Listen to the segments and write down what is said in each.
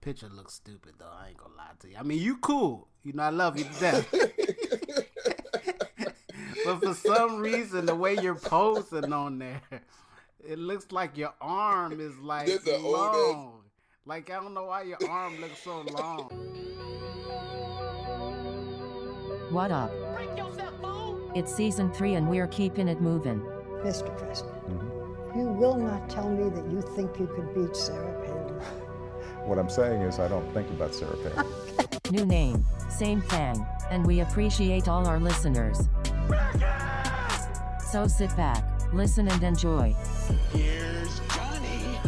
picture looks stupid though. I ain't gonna lie to you. I mean, you cool. You know, I love you to death. but for some reason, the way you're posing on there, it looks like your arm is like long. Like I don't know why your arm looks so long. What up? It's season three and we're keeping it moving. Mr. President, you will not tell me that you think you could beat Sarah Palin. What I'm saying is, I don't think about Sarah Palin. New name, same thing, and we appreciate all our listeners. So sit back, listen, and enjoy. Here's Johnny.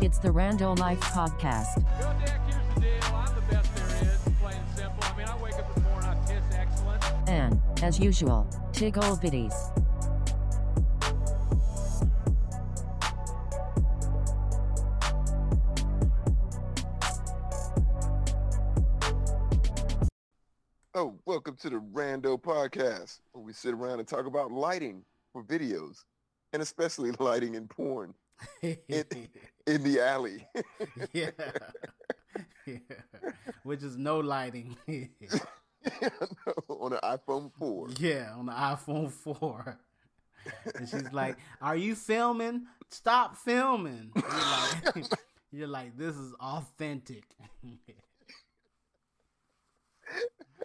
It's the Rando Life Podcast. Yo, Dick, here's the deal. I'm the best there is, plain and simple. I mean, I wake up in morning, I kiss excellent. And, as usual, Tig Old Biddies. Oh, welcome to the Rando Podcast, where we sit around and talk about lighting for videos, and especially lighting in porn in, in the alley. yeah. yeah. Which is no lighting. on an iPhone 4. yeah, on the iPhone 4. And she's like, Are you filming? Stop filming. You're like, you're like this is authentic.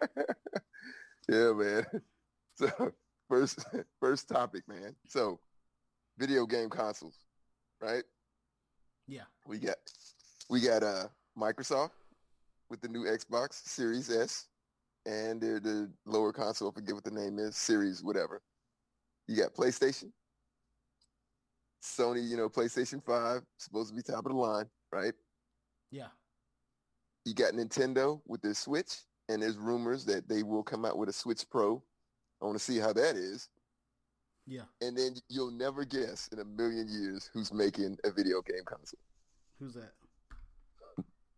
yeah, man. So first first topic, man. So video game consoles, right? yeah. We got we got uh Microsoft with the new Xbox Series S and the, the lower console, I forget what the name is, Series whatever. You got PlayStation, Sony, you know, PlayStation 5, supposed to be top of the line, right? Yeah. You got Nintendo with their Switch, and there's rumors that they will come out with a Switch Pro. I want to see how that is. Yeah. And then you'll never guess in a million years who's making a video game console. Who's that?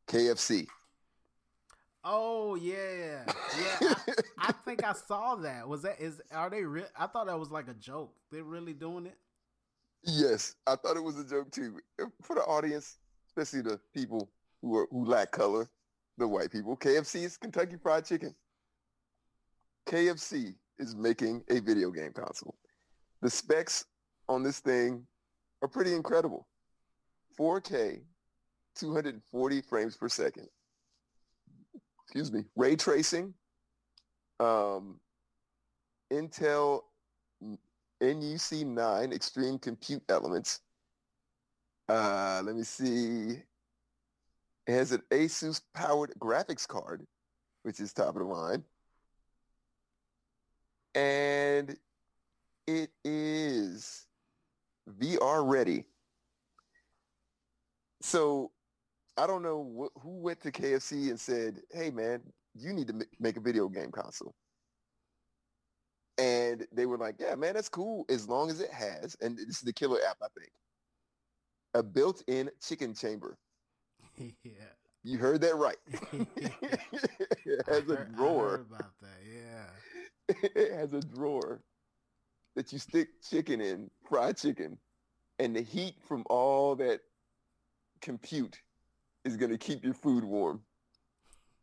KFC. Oh yeah, yeah. I, I think I saw that. Was that is are they real? I thought that was like a joke. They're really doing it. Yes, I thought it was a joke too. For the audience, especially the people who are who lack color, the white people. KFC is Kentucky Fried Chicken. KFC is making a video game console. The specs on this thing are pretty incredible. 4K, 240 frames per second. Excuse me. Ray tracing. Um, Intel NUC9 Extreme Compute Elements. Uh, let me see. It has an Asus powered graphics card, which is top of the line. And it is VR ready. So I don't know wh- who went to KFC and said, hey, man, you need to ma- make a video game console. And they were like, yeah, man, that's cool as long as it has, and this is the killer app, I think, a built-in chicken chamber. Yeah. You heard that right. it has a heard- I drawer. heard about that. Yeah. it has a drawer that you stick chicken in, fried chicken, and the heat from all that compute is going to keep your food warm.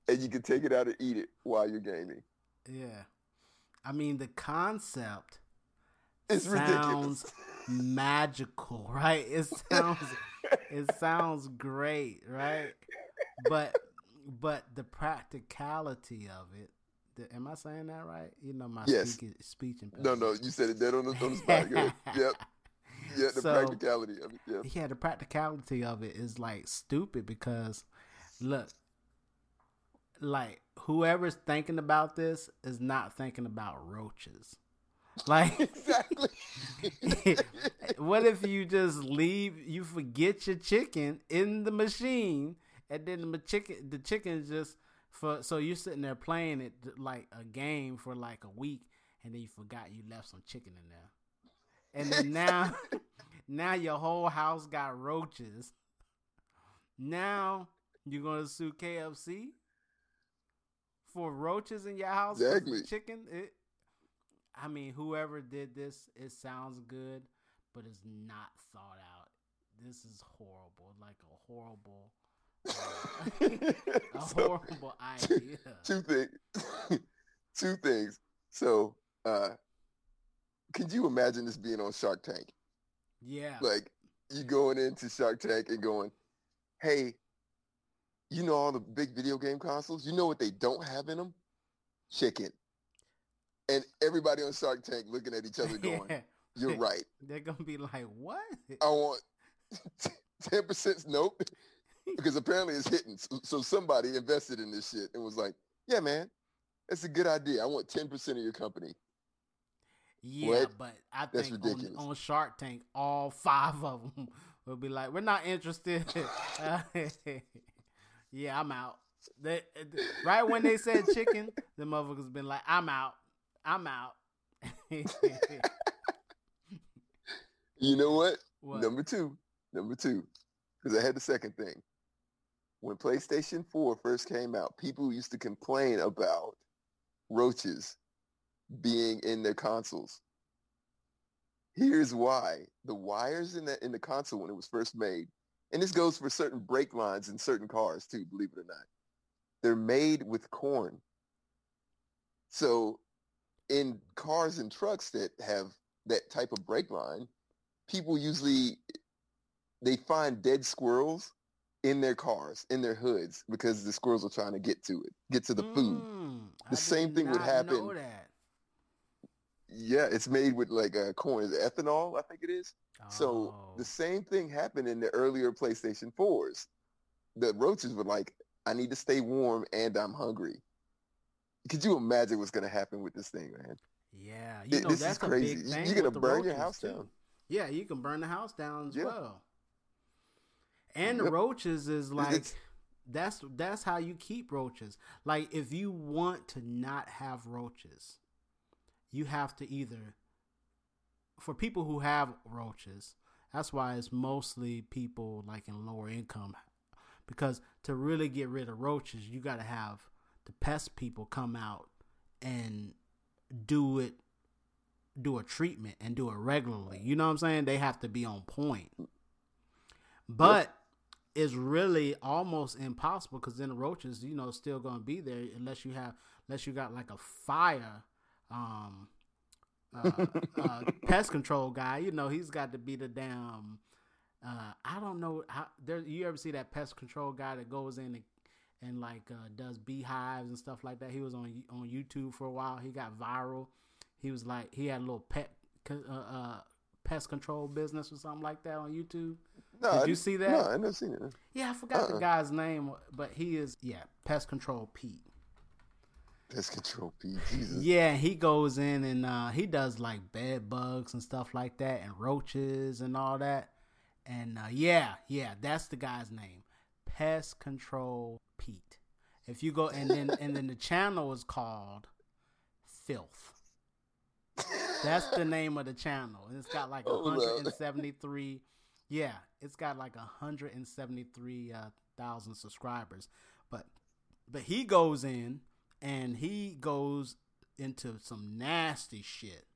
And you can take it out and eat it while you're gaming. Yeah. I mean, the concept It's ridiculous. sounds magical, right? It sounds it sounds great, right? But but the practicality of it. The, am I saying that right? You know my Yes. speech and No, no, you said it dead on the, on the spot. Yep. Yeah, the So- practicality of it. Yeah. yeah, the practicality of it is like stupid because look, like whoever's thinking about this is not thinking about roaches. Like Exactly. what if you just leave you forget your chicken in the machine and then the chicken the chicken just for so you're sitting there playing it like a game for like a week and then you forgot you left some chicken in there. And then now now your whole house got roaches. Now you're gonna sue KFC for roaches in your house Exactly. chicken. It, I mean, whoever did this, it sounds good, but it's not thought out. this is horrible, like a horrible, uh, a So, horrible idea. two things. two things. So, uh, could you imagine this being on Shark Tank? Yeah, Like you going into Shark Tank and going, "Hey, you know all the big video game consoles. You know what they don't have in them? Chicken." And everybody on Shark Tank looking at each other going, Yeah. "You're right. They're gonna be like, "What?" I want ten percent. Nope." because apparently it's hitting. So, so somebody invested in this shit and was like, "Yeah, man, that's a good idea. I want ten percent of your company." Yeah, What? but I That's think on, on Shark Tank, all five of them will be like, "We're not interested." yeah, I'm out. They, right when they said chicken, the motherfuckers been like, "I'm out. I'm out." You know what? What? Number two, number two, because I had the second thing. When PlayStation 4 first came out, people used to complain about roaches being in their consoles. Here's why. The wires in the in the console when it was first made, and this goes for certain brake lines in certain cars too, believe it or not. They're made with corn. So in cars and trucks that have that type of brake line, people usually they find dead squirrels in their cars, in their hoods, because the squirrels are trying to get to it, get to the food. Mm, I The same did thing would happen-. Yeah, it's made with like uh, corn, ethanol, I think it is. So Oh. the same thing happened in the earlier PlayStation 4s. The roaches were like, I need to stay warm and I'm hungry. Could you imagine what's going to happen with this thing, man? Yeah, you know this is that's a crazy. big You- thing. you're gonna burn your house too. down. Yeah, you can burn the house down as Yeah. well. And the roaches is like It's- that's that's how you keep roaches. Like if you want to not have roaches, you have to either for people who have roaches, that's why it's mostly people like in lower income because to really get rid of roaches, you got to have the pest people come out and do it do a treatment and do it regularly. You know what I'm saying? They have to be on point. But it's really almost impossible because then the roaches, you know, still gonna be there unless you have unless you got like a fire um uh, uh, pest control guy. You know, he's got to be the damn. Uh, I don't know how. There, you ever see that pest control guy that goes in and, and like uh, does beehives and stuff like that? He was on on YouTube for a while. He got viral. He was like he had a little pet uh, uh, pest control business or something like that on YouTube. No, Did I- you see that? No, I never seen it. Yeah, I forgot the Uh-uh. guy's name, but he is yeah pest control Pete. Pest control, Pete. Jesus. Yeah, he goes in and uh, he does like bed bugs and stuff like that, and roaches and all that. And uh, yeah, yeah, that's the guy's name, Pest Control Pete. If you go and then and then the channel is called Filth. That's the name of the channel, and it's got like Oh, no. 173. Yeah, it's got like 173 uh, thousand subscribers, but but he goes in and he goes into some nasty shit.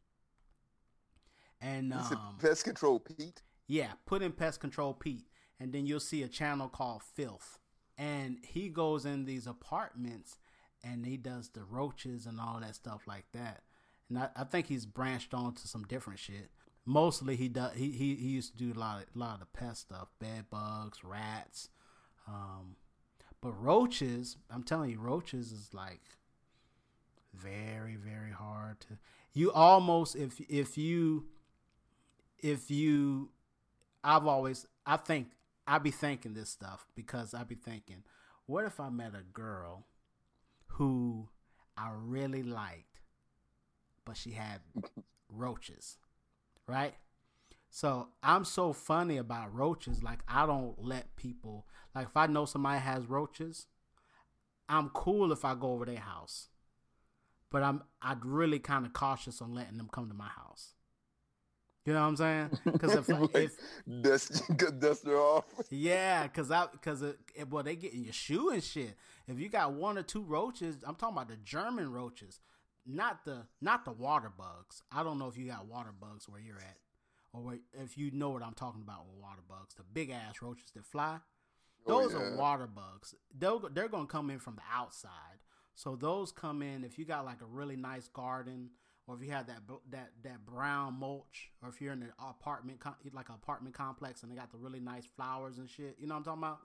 And um, pest control, Pete? yeah, put in pest control Pete, and then you'll see a channel called Filth. And he goes in these apartments and he does the roaches and all that stuff like that. And I, I think he's branched on to some different shit. Mostly he does he, he, he used to do a lot of a lot of the pest stuff, bed bugs, rats. Um but roaches, I'm telling you, roaches is like very, very hard to you almost if if you if you I've always I think I be thinking this stuff because I be thinking, what if I met a girl who I really liked, but she had roaches, right? So I'm so funny about roaches. Like I don't let people like if I know somebody has roaches, I'm cool if I go over their house, but I'm I'd really kind of cautious on letting them come to my house. You know what I'm saying? Because if, Like, if dust, dust her off. yeah, cause I, cause it, it, well, they get in your shoe and shit. If you got one or two roaches, I'm talking about the German roaches, not the, not the water bugs. I don't know if you got water bugs where you're at, or where- if you know what I'm talking about with water bugs, the big ass roaches that fly, Oh, those yeah. are water bugs. They'll, they're going to come in from the outside. So those come in if you got like a really nice garden, or if you have that that that brown mulch, or if you're in an apartment like an apartment complex and they got the really nice flowers and shit. You know what I'm talking about?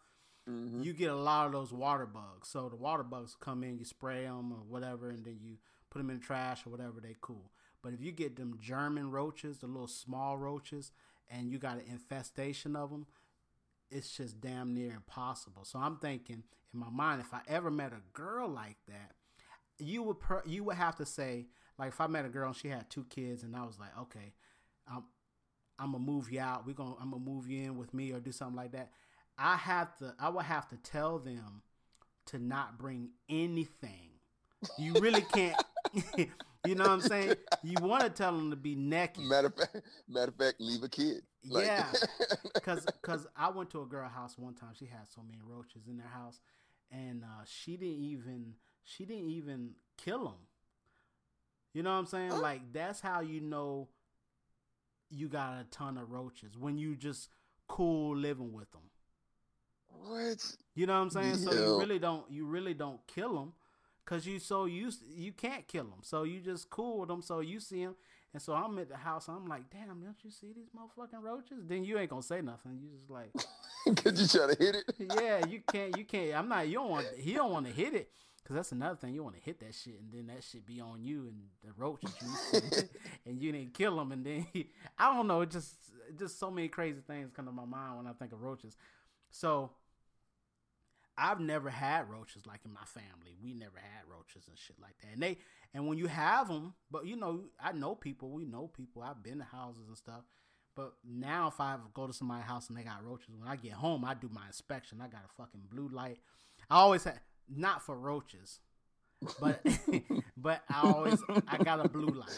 Mm-hmm. You get a lot of those water bugs. So the water bugs come in, you spray them or whatever, and then you put them in the trash or whatever. They cool. But if you get them German roaches, the little small roaches, and you got an infestation of them, it's just damn near impossible. So I'm thinking in my mind, if I ever met a girl like that, you would per- you would have to say like if I met a girl and she had two kids and I was like, okay, I'm I'm gonna move you out. We're gonna I'm gonna move you in with me or do something like that. I have to I would have to tell them to not bring anything. You really can't. you know what I'm saying? You want to tell them to be naked. Matter of fact, matter of fact, leave a kid. Like- Yeah, cause, cause I went to a girl house one time. She had so many roaches in their house, and uh, she didn't even she didn't even kill them. You know what I'm saying? Like that's how you know you got a ton of roaches when you just cool living with them. what? You know what I'm saying? So you really don't you really don't kill them because you so used you can't kill them. So you just cool with them. So you see them, and so I'm at the house. I'm like, damn, don't you see these motherfucking roaches? Then you ain't gonna say nothing. You just like, Could you try to hit it? yeah, you can't, you can't. I'm not. You don't want. He don't want to hit it because that's another thing. You want to hit that shit, and then that shit be on you and the roach juice, and you didn't kill him, and then he, I don't know. Just just so many crazy things come to my mind when I think of roaches. So I've never had roaches like in my family. We never had roaches and shit like that. And they and when you have them, but you know, I know people. We know people. I've been to houses and stuff. But now, if I go to somebody's house and they got roaches, when I get home, I do my inspection. I got a fucking blue light. I always have not for roaches, but but I always I got a blue light.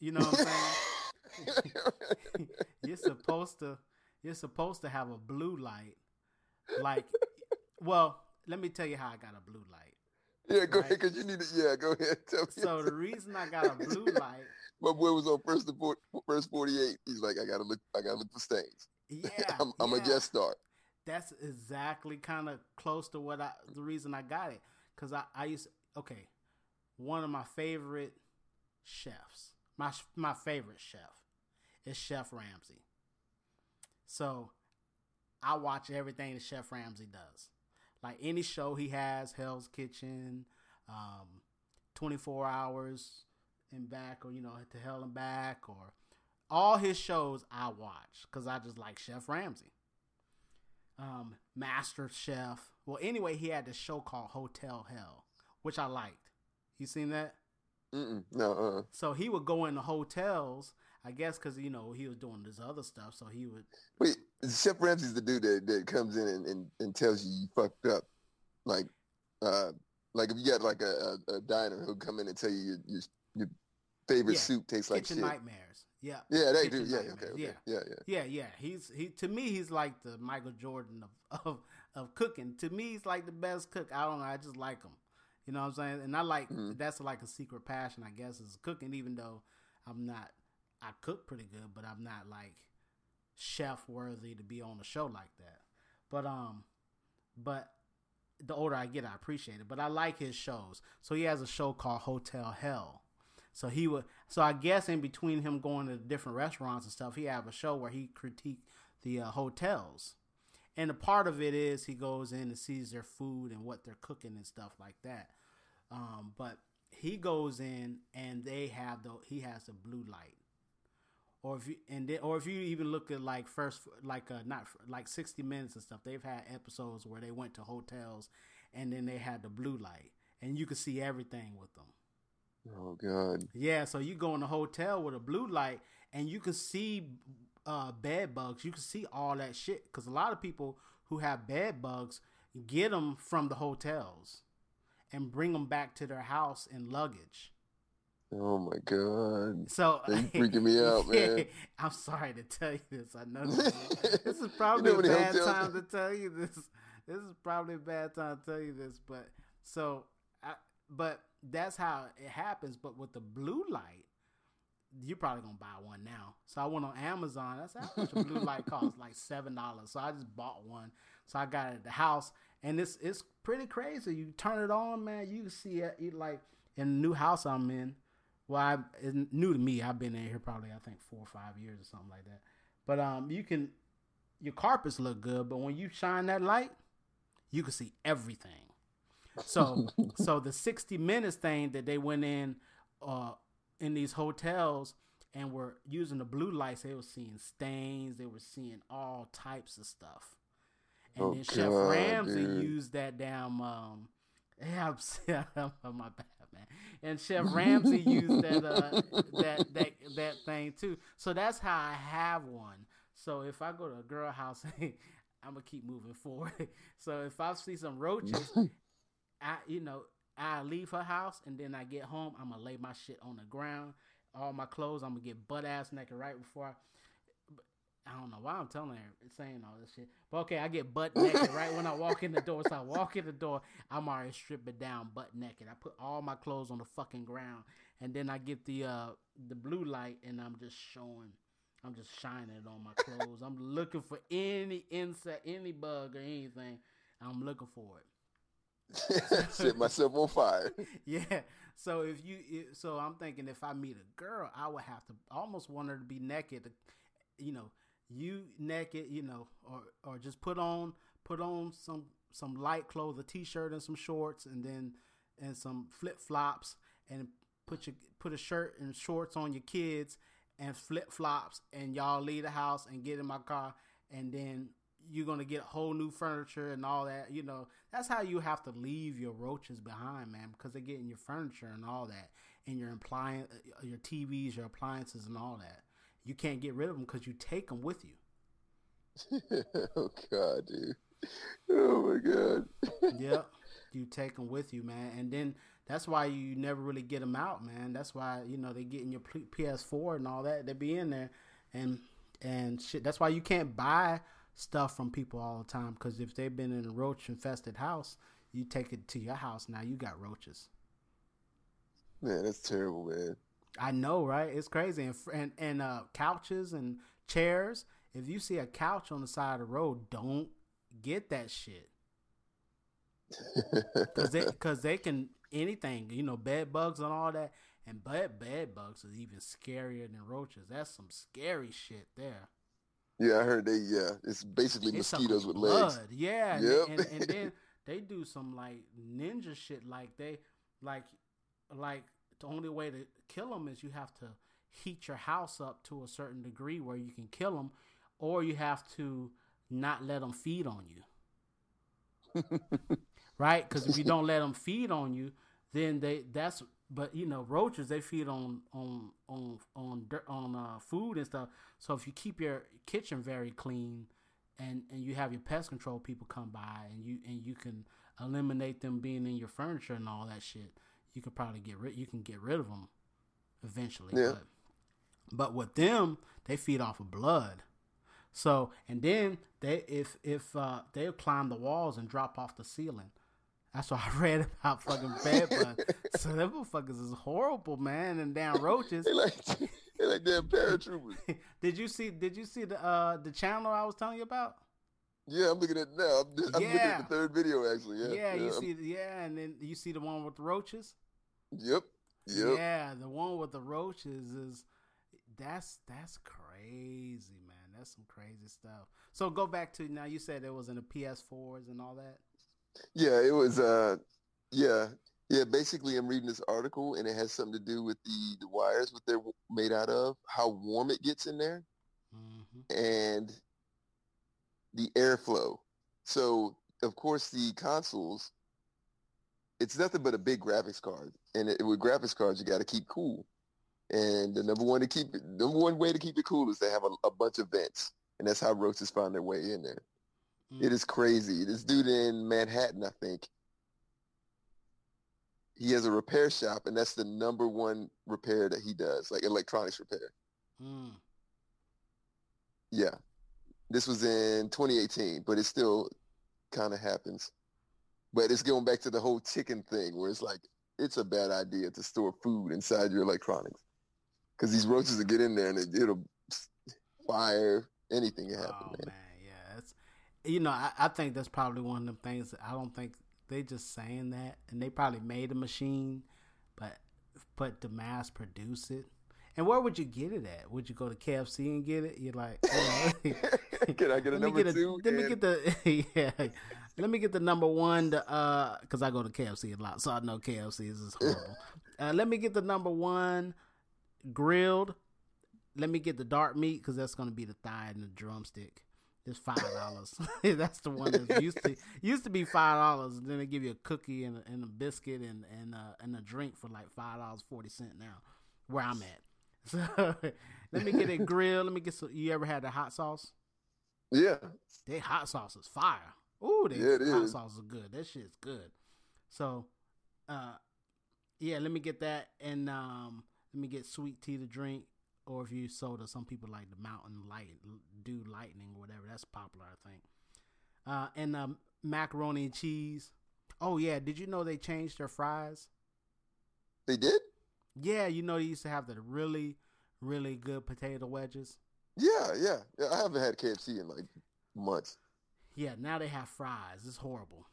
You know what I'm saying? you're supposed to you're supposed to have a blue light like well let me tell you how i got a blue light Yeah, go Right. ahead, cause you need to. Yeah, go ahead. Tell me. so the reason i got a blue light My boy was on first first forty eight. He's like, I gotta look. I gotta look for stains. yeah I'm, I'm yeah. a guest star. That's exactly kind of close to what i the reason i got it. Because i i used okay one of my favorite chefs my my favorite chef is chef ramsay so i watch everything that chef ramsay does. Like any show he has hell's kitchen um 24 hours and back or you know to hell and back or all his shows i watch because i just like chef ramsay um, Master Chef. Well, anyway, he had this show called Hotel Hell, which I liked. You seen that? Mm-mm, no, uh, So he would go into hotels, I guess, because you know he was doing this other stuff. So he would. wait. Chef Ramsay's the dude that, that comes in and, and, and tells you you fucked up, like, uh, like if you got like a, a, a diner who'll come in and tell you your your, your favorite Yeah, soup tastes like Kitchen shit. Nightmares. Yeah. Yeah, they do. Yeah, okay, okay. Yeah. Yeah, yeah. Yeah, yeah. He's he to me he's like the Michael Jordan of of of cooking. To me, he's like the best cook. I don't know. I just like him. You know what I'm saying? And I like Mhm. that's like a secret passion, I guess, is cooking. Even though I'm not, I cook pretty good, but I'm not like chef worthy to be on a show like that. But um, but the older I get, I appreciate it. But I like his shows. So he has a show called Hotel Hell. So he would. So I guess in between him going to different restaurants and stuff, he have a show where he critique the uh, hotels. And a part of it is he goes in and sees their food and what they're cooking and stuff like that. Um, but he goes in and they have the he has the blue light. Or if you and then, or if you even look at like first like uh not like sixty minutes and stuff, they've had episodes where they went to hotels and then they had the blue light and you could see everything with them. Oh God. Yeah, so you go in a hotel with a blue light and you can see uh, bed bugs. You can see all that shit because a lot of people who have bed bugs get them from the hotels and bring them back to their house in luggage. Oh my God. So you freaking me out, man. I'm sorry to tell you this. I know this, this is probably You know a bad time to tell you this. This is probably a bad time to tell you this, but so I, but that's how it happens. But with the blue light, you're probably gonna buy one now. So I went on Amazon. Said, how much a blue light costs, like seven dollars. So I just bought one. So I got it at the house, and it's it's pretty crazy. You turn it on, man. You see it you like in the new house I'm in. Well, I, it's new to me. I've been in here probably I think four or five years or something like that. But um, you can your carpets look good, but when you shine that light, you can see everything. So so the 60 minutes thing that they went in uh in these hotels and were using the blue lights, they were seeing stains, they were seeing all types of stuff. And Oh, then Chef God, Ramsay dude. used that damn um yeah, I'm, my bad, man. And Chef Ramsay used that uh that that that thing too. So that's how I have one. So if I go to a girl house, I'm gonna keep moving forward. So if I see some roaches, I you know I leave her house and then I get home. I'm gonna lay my shit on the ground, all my clothes. I'm gonna get butt ass naked right before. I, I don't know why I'm telling her saying all this shit. But okay, I get butt naked right when I walk in the door. So I walk in the door, I'm already stripping down, butt naked. I put all my clothes on the fucking ground, and then I get the uh the blue light, and I'm just showing. I'm just shining it on my clothes. I'm looking for any insect, any bug, or anything. I'm looking for it. Set myself on fire. yeah. So if you, so I'm thinking if I meet a girl, I would have to almost want her to be naked. You know, you naked, you know, or or just put on put on some some light clothes, a t-shirt and some shorts, and then and some flip flops, and put your put a shirt and shorts on your kids and flip flops, and y'all leave the house and get in my car, and then you're gonna get whole new furniture and all that. You know, that's how you have to leave your roaches behind, man, because they get in your furniture and all that, and your appliance, uh, your TVs, your appliances, and all that. You can't get rid of them because you take them with you. oh God, dude. Oh my God. yep, you take them with you, man, and then that's why you never really get them out, man. That's why you know they get in your PS4 and all that. They be in there, and and shit. That's why you can't buy stuff from people all the time because if they've been in a roach infested house, you take it to your house. Now you got roaches. Man, that's terrible, man. I know, right? It's crazy, and and, and uh, couches and chairs. If you see a couch on the side of the road, don't get that shit because they because they can anything, you know, bed bugs and all that. And bed bed bugs is even scarier than roaches. That's some scary shit there. Yeah, I heard they. Yeah, it's basically It's mosquitoes with blood. legs. Yeah, and, and, and then they do some like ninja shit. Like they like like the only way to kill them is you have to heat your house up to a certain degree where you can kill them, or you have to not let them feed on you. right? Because if you don't let them feed on you, then they that's but you know roaches they feed on on on on dirt, on uh, food and stuff. So if you keep your kitchen very clean and and you have your pest control people come by and you and you can eliminate them being in your furniture and all that shit, you could probably get rid you can get rid of them eventually. Yeah. But, but with them, they feed off of blood. So and then they if if uh, they'll climb the walls and drop off the ceiling. That's what I read about fucking bed bugs. so them motherfuckers is horrible, man, and damn roaches. They like they like damn paratroopers. did you see did you see the uh the channel I was telling you about? Yeah, I'm looking at it now. I'm, just, I'm looking at the third video actually. Yeah, Yeah, you I'm- see yeah, and then you see the one with the roaches? Yep. Yep. Yeah, the one with the roaches is that's that's crazy, man. That's some crazy stuff. So go back to now you said it was in the PS4s and all that. Yeah, it was. Uh, yeah, yeah. Basically, I'm reading this article, and it has something to do with the the wires, what they're made out of, how warm it gets in there, mm-hmm. and the airflow. So, of course, the consoles. It's nothing but a big graphics card, and it, with graphics cards, you got to keep cool. And the number one to keep it, number one way to keep it cool is to have a, a bunch of vents, and that's how roaches find their way in there. Mm. It is crazy. This dude in Manhattan, I think, he has a repair shop, and that's the number one repair that he does, like electronics repair. Mm. Yeah. This was in 2018, but it still kind of happens. But it's going back to the whole chicken thing where it's like, it's a bad idea to store food inside your electronics because these roaches will get in there and it, it'll fire anything can happen, Oh man. man, you know I, I think that's probably one of them things. That I don't think they just saying that, and they probably made a machine, but but to mass produce it. And where would you get it at? Would you go to KFC and get it? You're like, oh, Can I get a let me number get a, two? Let me get the yeah. Let me get the number one. To, uh, because I go to KFC a lot, so I know KFC is just horrible. uh, let me get the number one grilled. Let me get the dark meat because that's gonna be the thigh and the drumstick. It's five dollars. that's the one that used to used to be five dollars. Then they give you a cookie and a, and a biscuit and and uh, and a drink for like five dollars forty cent now. Where I'm at. So let me get a grill. Let me get some. You ever had the hot sauce? yeah, They hot sauce is fire. Ooh, they Yeah, hot is. sauce is good. That shit's good. So, uh, yeah, let me get that, and um, let me get sweet tea to drink, or if you soda, some people like the Mountain Light, Dew Lightning, or whatever. That's popular, I think. Uh, and um, macaroni and cheese. Oh yeah, did you know they changed their fries? they did. Yeah, you know they used to have the really, really good potato wedges. Yeah, yeah, yeah. I haven't had KFC in like months. Yeah, now they have fries. It's horrible.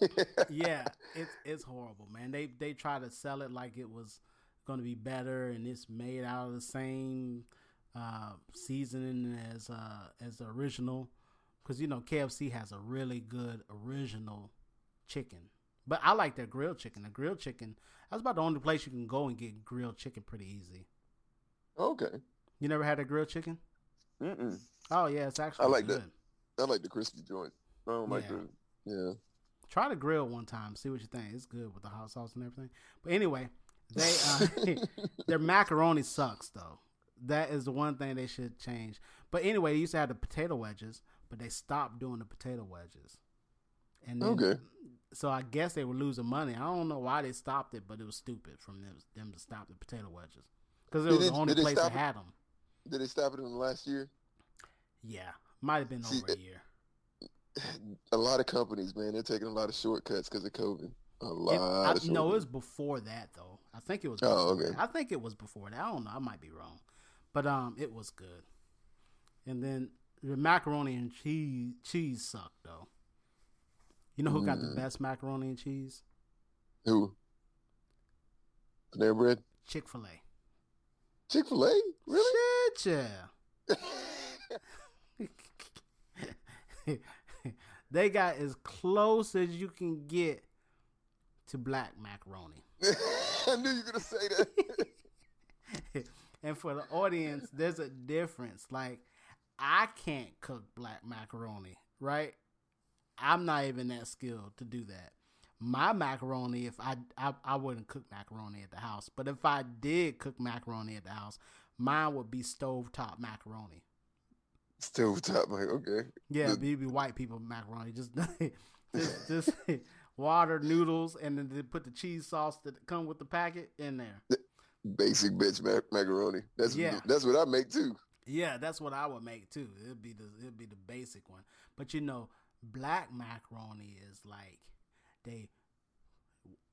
yeah, it's it's horrible, man. They they try to sell it like it was going to be better, and it's made out of the same uh, seasoning as uh, as the original. Because you know KFC has a really good original chicken, but I like their grilled chicken. The grilled chicken that's about the only place you can go and get grilled chicken pretty easy. okay. You never had a grilled chicken? Mm-mm. Oh yeah, it's actually I like good. that. I like the crispy joint. I don't like Yeah. the yeah. Try the grill one time, see what you think. It's good with the hot sauce and everything. But anyway, they uh, their macaroni sucks though. That is the one thing they should change. But anyway, they used to have the potato wedges, but they stopped doing the potato wedges. And then, Okay. So I guess they were losing money. I don't know why they stopped it, but it was stupid from them, them to stop the potato wedges because it Did was they- the only place that it? had them. Did they stop it in the last year? Yeah, might have been See, over a year. A lot of companies, man, they're taking a lot of shortcuts because of COVID. A lot It- I, no, it was before that though. I think it was. Oh, before okay. that. I think it was before that. I don't know. I might be wrong, but um, it was good. And then the macaroni and cheese cheese sucked though. You know who got the Mm. best macaroni and cheese? Who? Panera Bread? Chick Fil A. Chick Fil A? Really? Shit, yeah. they got as close as you can get to black macaroni. I knew you were gonna say that. and for the audience, there's a difference. Like, I can't cook black macaroni, right? I'm not even that skilled to do that. My macaroni, if I, I I wouldn't cook macaroni at the house, but if I did cook macaroni at the house, mine would be stovetop macaroni. Stove top, like okay. Yeah, it'd be white people macaroni. Just just just water, noodles, and then they put the cheese sauce that come with the packet in there. Basic bitch mac- macaroni. That's Yeah. that's what I make too. Yeah, that's what I would make too. It'd be the it'd be the basic one. But you know, black macaroni is like they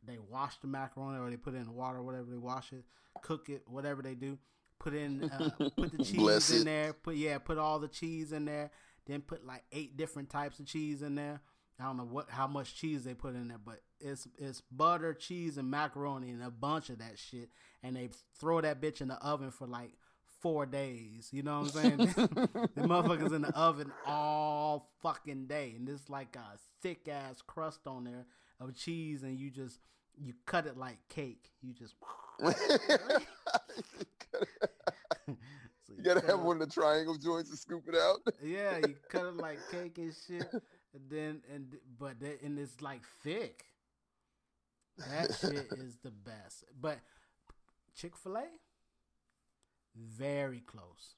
they wash the macaroni or they put it in the water, whatever they wash it, cook it, whatever they do. Put in uh, put the cheese Bless in it. there. Put yeah, put all the cheese in there. Then put like eight different types of cheese in there. I don't know what how much cheese they put in there, but it's it's butter, cheese, and macaroni and a bunch of that shit. And they throw that bitch in the oven for like four days. You know what I'm saying? the motherfuckers in the oven all fucking day, and it's like a thick ass crust on there of cheese, and you just you cut it like cake. You just So you gotta have it- one of the triangle joints to scoop it out. yeah, you cut it like cake and shit. And then and but that, and it's like thick. That shit is the best. But Chick Fil A, very close,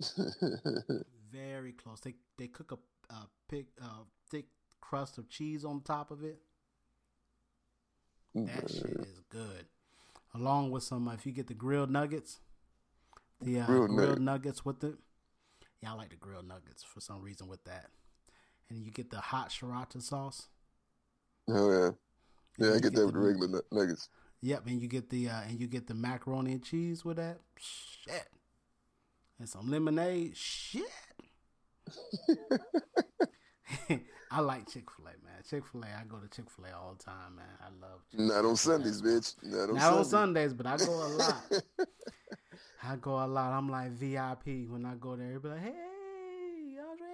very close. They they cook a, a pig, uh, thick crust of cheese on top of it. That shit is good. Along with some, if you get the grilled nuggets, the uh, Grilled grilled, nugget. nuggets with it. Yeah, I like the grilled nuggets for some reason with that. And you get the hot sriracha sauce. Oh yeah, yeah. I get get that with the- regular nu- nuggets. Yep, and you get the uh, and you get the macaroni and cheese with that. Shit. And some lemonade. Shit. I like Chick Fil A, man. Chick Fil A, I go to Chick Fil A all the time, man. I love. Chick-fil-A. Not on Sundays, bitch. Not on Not on Sundays. Sundays, but I go a lot. I go a lot. I'm like VIP when I go there. Be like, hey, Andre.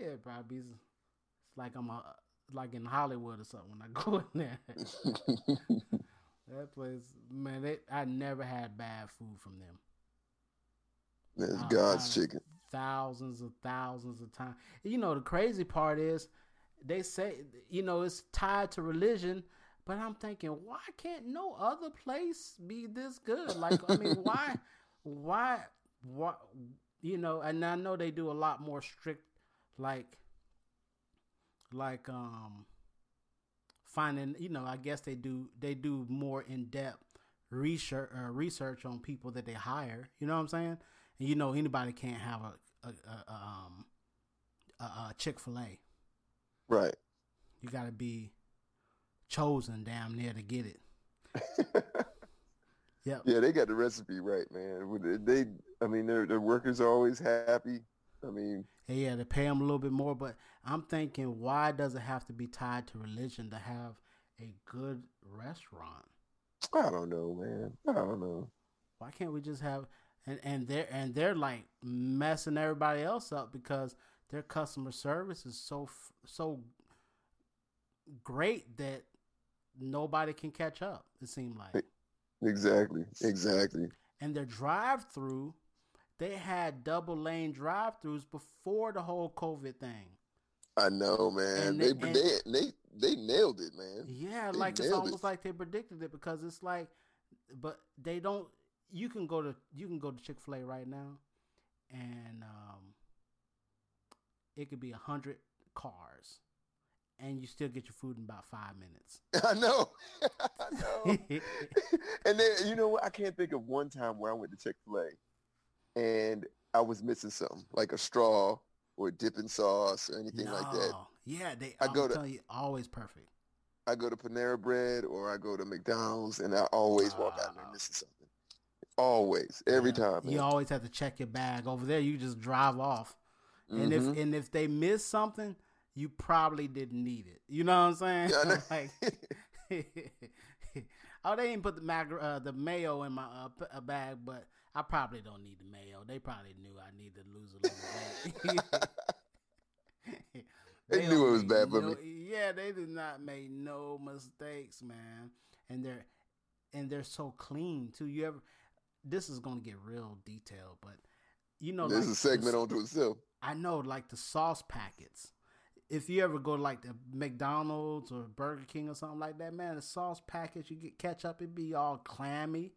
It probably be, it's like I'm a, like in Hollywood or something when I go in there. that place, man. They, I never had bad food from them. That's God's chicken. Thousands of thousands of times. You know, the crazy part is they say, you know, it's tied to religion, but I'm thinking, why can't no other place be this good? Like, I mean, why, why, why, you know, and I know they do a lot more strict, like, like, um, finding, you know, I guess they do, they do more in depth research, uh, research on people that they hire. You know what I'm saying? And you know, anybody can't have a, a, a, um, a, a Chick Fil A. Right. You got to be chosen damn near to get it. Yep. Yeah, they got the recipe right, man. They, I mean, their their workers are always happy. I mean, Yeah, to pay them a little bit more, but I'm thinking, why does it have to be tied to religion to have a good restaurant? I don't know, man. I don't know. Why can't we just have and and they're and they're like messing everybody else up because their customer service is so so great that nobody can catch up. It seemed like. Exactly. Exactly. and their drive through, they had double lane drive throughs before the whole COVID thing. I know, man. They, they- they they they nailed it, man. Yeah, They like it's almost it. like they predicted it because it's like, but they don't. You can go to you can go to Chick Fil A right now, and um, it could be a hundred cars, and you still get your food in about five minutes. I know. I know. and then you know what? I can't think of one time where I went to Chick Fil A, and I was missing something like a straw or dipping sauce or anything like that. Yeah, they. I go to- you, always perfect. I go to Panera Bread or I go to McDonald's, and I always walk out there Wow. missing something. Always, every Yeah. time. Man. You always have to check your bag. Over there, you just drive off. And if Mhm. and if they miss something, you probably didn't need it. You know what I'm saying? Yeah, I like, oh, they didn't put the mac, uh, the mayo in my uh, p- uh, bag, but I probably don't need the mayo. They probably knew I need to lose a little weight. They knew it was bad for no- me. Yeah, they did not make no mistakes, man. And they're and they're so clean too. You ever? This is gonna get real detailed, but you know, There's like a segment onto itself. I know, like the sauce packets. If you ever go to like the McDonald's or Burger King or something like that, man, the sauce packets you get ketchup, it be all clammy.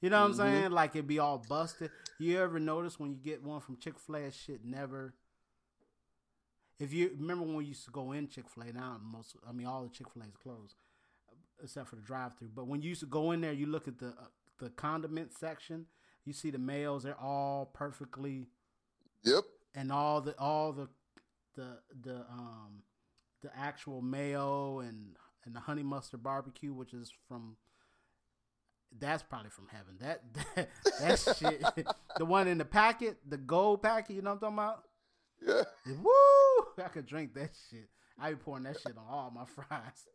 You know what Mhm. I'm saying? Like it'd be all busted. You ever notice when you get one from Chick Fil A, shit never. If you remember when we used to go in Chick Fil A, now most, I mean, all the Chick Fil A's closed except for the drive-through. But when you used to go in there, you look at the uh, the condiment section. You see the mayos; they're all perfectly Yep. and all the all the the the um the actual mayo and and the honey mustard barbecue, which is from that's probably from heaven. That that, that shit, the one in the packet, the gold packet. You know what I'm talking about? Yeah. Woo! I could drink that shit. I be pouring that shit on all my fries.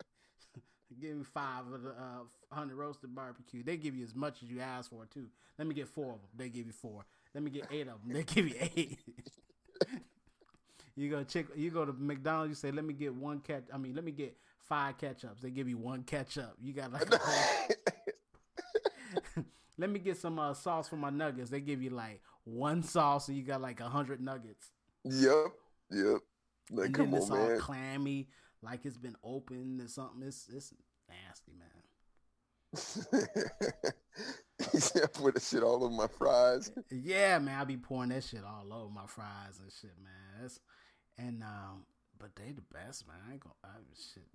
give me five of the uh, honey roasted barbecue. They give you as much as you ask for too. Let me get four of them. They give you four. Let me get eight of them. They give you eight. you go chick. You go to McDonald's. You say, "Let me get one catch." I mean, let me get five ketchups. They give you one ketchup. You got like. Let me get some uh, sauce for my nuggets. They give you like one sauce, and you got like a hundred nuggets. Yep. Yep. Like, and come then it's on, all man. clammy, like it's been opened or something. It's it's nasty, man. I put that shit all over my fries. Yeah, man, I be pouring that shit all over my fries and shit, man. That's and um, but they the best, man. I ain't gonna I, shit.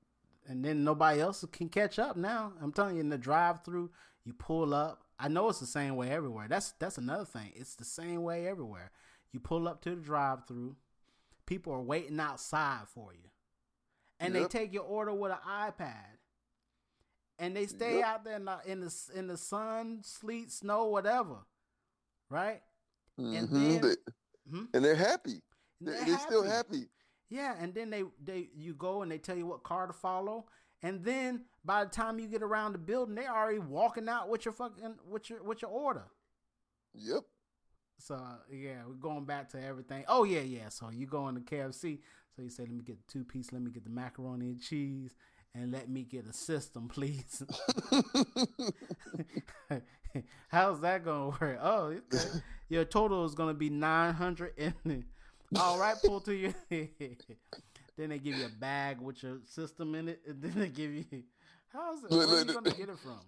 And then nobody else can catch up now. I'm telling you, in the drive-through, you pull up. I know it's the same way everywhere. That's that's another thing. It's the same way everywhere. You pull up to the drive-through, people are waiting outside for you, and Yep. they take your order with an iPad. and they stay Yep. out there in the, in the in the sun, sleet, snow, whatever, right? And Mhm. then- They- Hmm? and they're happy. And They're, they're they're still happy. Yeah, and then they they you go and they tell you what car to follow, and then by the time you get around the building, they're already walking out with your fucking with your with your order. Yep. So yeah, we're going back to everything. Oh yeah, yeah. So you go into KFC. So you say, let me get the two piece, let me get the macaroni and cheese, and let me get a system, please. How's that gonna work? Oh, your total is gonna be nine hundred and all right, pull to your then they give you a bag with your system in it, and then they give you how's it? Where are you gonna get it from?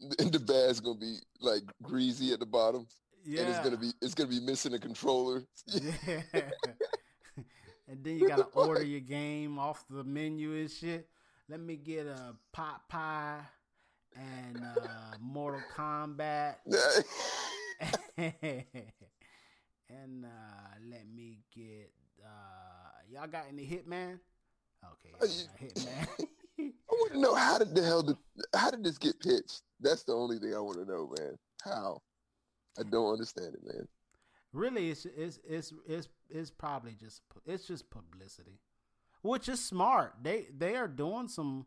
and the bag's gonna be like greasy at the bottom, Yeah, and it's gonna be it's gonna be missing a controller. Yeah. and then you gotta order your game off the menu and shit. Let me get a pot pie and uh, Mortal Kombat. and uh, let me get uh, y'all got any Hitman? Okay, Uh, Hitman. I want to know how did the hell did how did this get pitched? That's the only thing I want to know, man. How? I don't understand it, man. really, it's it's it's it's it's probably just it's just publicity, which is smart. They they are doing some.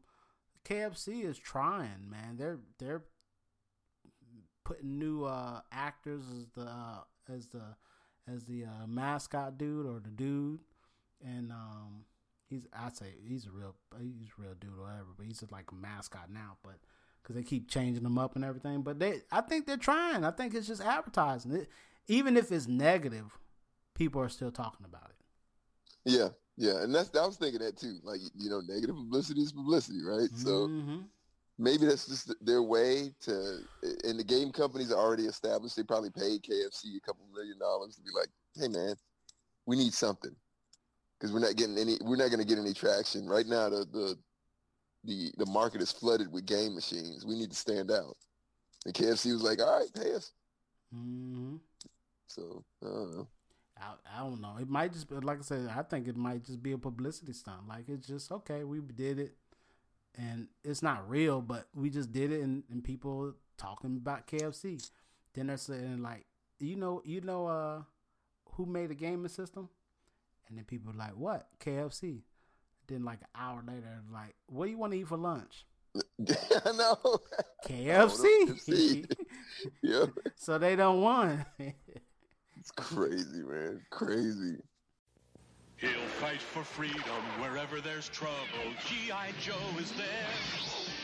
KFC is trying, man. They're they're putting new uh, actors as the uh, as the as the uh, mascot dude or the dude, and um, he's I'd say he's a real he's a real dude or whatever, but he's just like a mascot now. But because they keep changing them up and everything, but they I think they're trying. I think it's just advertising. It, even if it's negative, people are still talking about it. Yeah, yeah, and that's I was thinking that too. Like you know, negative publicity is publicity, right? So Mhm. maybe that's just their way to. And the game companies are already established. They probably paid KFC a couple million dollars to be like, "Hey, man, we need something," because we're not getting any. We're not going to get any traction right now. The the the the market is flooded with game machines. We need to stand out. And KFC was like, "All right, pay us." Mhm. So I don't know. I, I don't know. It might just be like I said. I think it might just be a publicity stunt. Like it's just okay. We did it, and it's not real, but we just did it, and, and people talking about KFC. Then they're saying like, you know, you know, uh, who made a gaming system? And then people are like, what? KFC. Then like an hour later, like, what do you want to eat for lunch? I know. KFC. yeah, so they don't want. it's crazy, man. Crazy. He'll fight for freedom wherever there's trouble. G.I. Joe is there.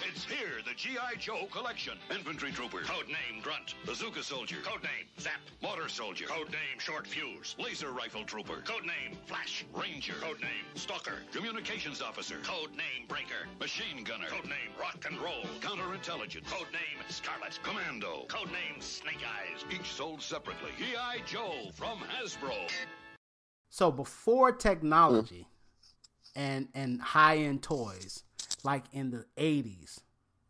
It's here, the G.I. Joe collection. Infantry Trooper. Codename Grunt. Bazooka Soldier. Codename Zap. Motor Soldier. Codename Short Fuse. Laser Rifle Trooper. Codename Flash. Ranger. Codename Stalker. Communications Officer. Codename Breaker. Machine Gunner. Codename Rock and Roll. Counterintelligence. Codename Scarlet. Commando. Codename Snake Eyes. Each sold separately. G.I. Joe from Hasbro. So before technology mm. and and high end toys, like in the eighties,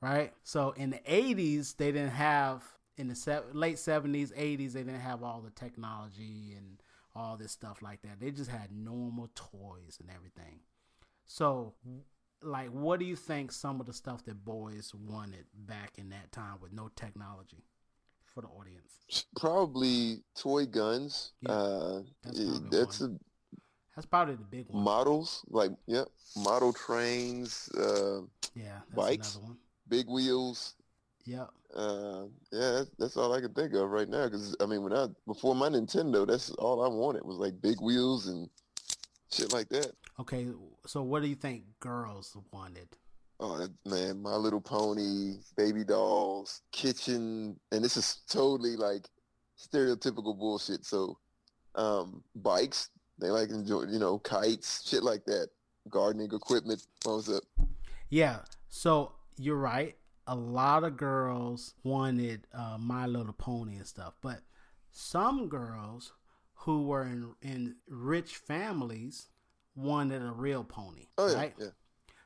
right? So in the eighties, they didn't have in the se- late seventies, eighties, they didn't have all the technology and all this stuff like that. They just had normal toys and everything. So, like, what do you think some of the stuff that boys wanted back in that time with no technology for the audience? Probably toy guns. Yeah, uh, that's eh, probably that's a, That's probably the big one. models like yeah, model trains, uh, yeah, that's bikes. another one. big wheels. Yep. Uh, yeah, that's, that's all I can think of right now. Because I mean, when I before my Nintendo, that's all I wanted was like big wheels and shit like that. Okay, so what do you think girls wanted? Oh man, My Little Pony, baby dolls, kitchen, and this is totally like stereotypical bullshit. So, um, bikes, they like enjoy, you know, kites, shit like that, gardening equipment. What was up? Yeah, so you're right. A lot of girls wanted uh, My Little Pony and stuff, but some girls who were in in rich families wanted a real pony, Oh yeah, right? yeah.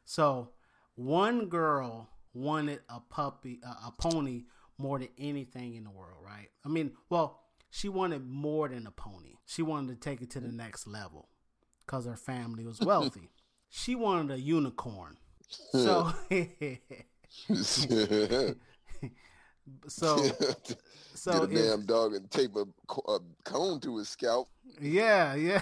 So one girl wanted a puppy, a, a pony more than anything in the world, right? I mean, well, she wanted more than a pony. She wanted to take it to the next level because her family was wealthy. she wanted a unicorn. So so so Get a if- damn dog and tape a, a cone to his scalp. Yeah, yeah.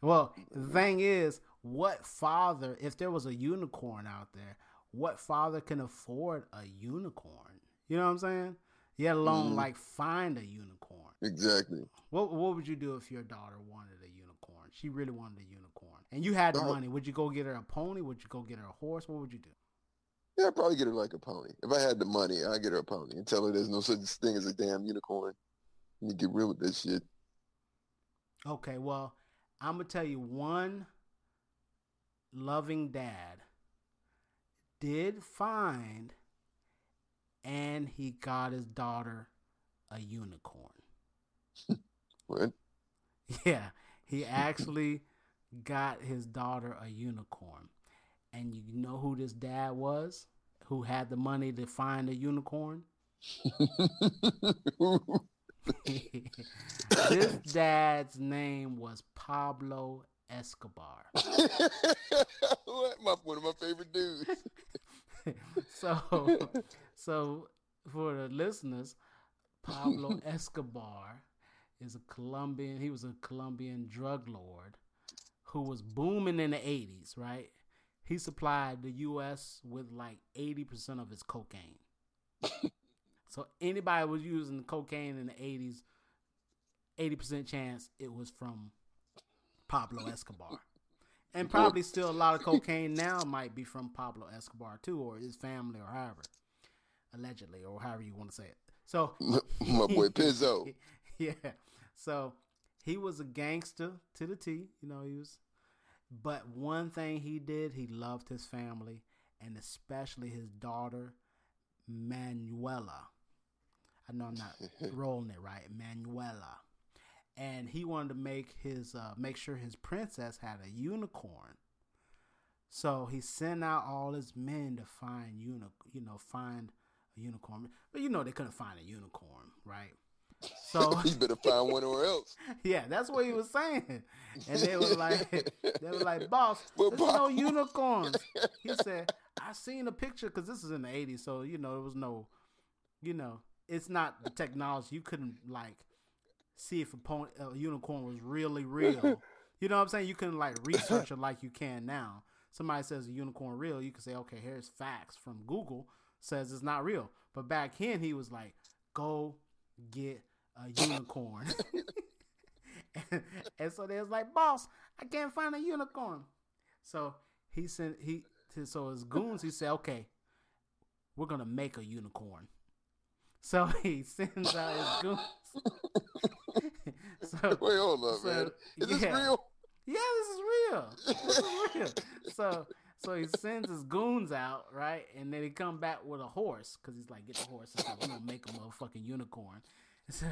well, the thing is, what father, if there was a unicorn out there, what father can afford a unicorn? You know what I'm saying? Yet alone, Mhm. like, find a unicorn. Exactly. What What would you do if your daughter wanted a unicorn? She really wanted a unicorn, and you had the Uh, money. Would you go get her a pony? Would you go get her a horse? What would you do? Yeah, I'd probably get her like a pony. If I had the money, I'd get her a pony and tell her there's no such thing as a damn unicorn. You get real with this shit. Okay, well, I'm gonna tell you one loving dad did find and he got his daughter a unicorn. What? Yeah, he actually got his daughter a unicorn. And you know who this dad was? Who had the money to find a unicorn? this dad's name was Pablo Escobar. My, one of my favorite dudes. so, so for the listeners, Pablo Escobar is a Colombian. He was a Colombian drug lord who was booming in the '80s. Right? He supplied the U.S. with like 80 percent of his cocaine. so anybody was using cocaine in the '80s, 80 percent chance it was from Pablo Escobar. And probably still a lot of cocaine now might be from Pablo Escobar too, or his family, or however, allegedly, or however you want to say it. So, my boy Pizzo. yeah. So he was a gangster to the T. You know, he was. But one thing he did, he loved his family, and especially his daughter, Manuela. I know I'm not rolling it right, Manuela. And he wanted to make his uh, make sure his princess had a unicorn. So he sent out all his men to find uni- you know, find a unicorn. But you know they couldn't find a unicorn, right? So you better find one or else. yeah, that's what he was saying. And they were like, they were like, boss, there's no unicorns. He said, I seen a picture because this is in the '80s, so you know there was no, you know, it's not the technology. You couldn't like see if a, pony, a unicorn was really real. You know what I'm saying? You couldn't like research it like you can now. Somebody says a unicorn real, you can say, okay, here's facts from Google says it's not real. But back then he was like, go get a unicorn. and, and so they was like, boss, I can't find a unicorn. So he sent he so his goons he said, okay, we're gonna make a unicorn. So he sends out his goons. so, Wait, hold up, so, man. Is this real? Yeah, this is real. This is real. so so he sends his goons out, right? And then he come back with a horse because he's like, get the horse. And we're gonna make a motherfucking unicorn. So,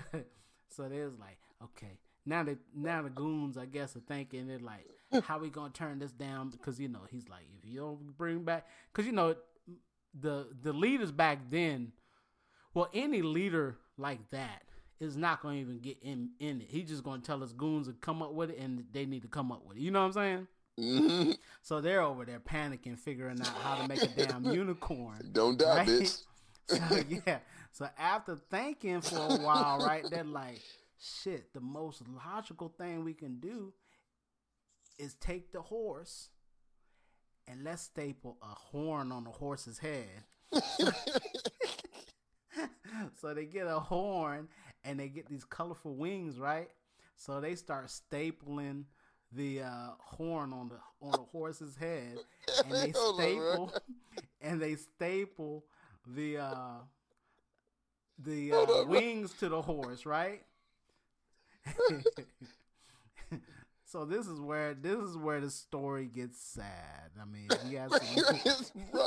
so they was like, okay. Now the now the goons, I guess, are thinking they're like, how we gonna turn this down? Because you know he's like, if you don't bring back, because you know the the leaders back then, well, any leader like that is not going to even get in in it. He's just going to tell his goons to come up with it, and they need to come up with it. You know what I'm saying? hmm So they're over there panicking, figuring out how to make a damn unicorn. Don't die, right? bitch. So yeah. So after thinking for a while, right, they're like, shit, the most logical thing we can do is take the horse and let's staple a horn on the horse's head. so they get a horn and they get these colorful wings, right? So they start stapling the uh, horn on the on the horse's head, and they Hold on, bro. staple and they staple the uh, the uh, wings to the horse, right? so this is where this is where the story gets sad. I mean, you guys, It's- bro,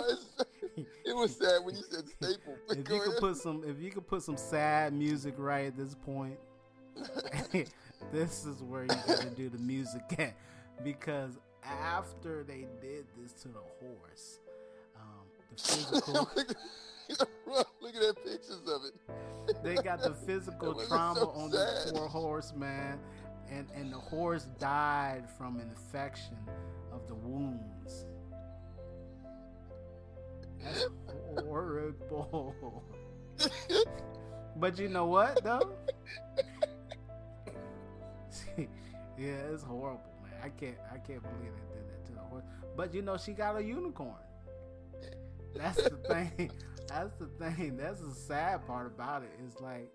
it was sad when you said staple. if you could put some if you could put some sad music right at this point this is where you gotta do the music at because after they did this to the horse um, the physical Look at that pictures of it. they got the physical trauma so on this poor horse man and and the horse died from an infection of the wounds That's horrible. but you know what though? yeah, it's horrible, man. I can't I can't believe they did that to the horse. But you know she got a unicorn. That's the thing. That's the thing. That's the sad part about it. it. Is like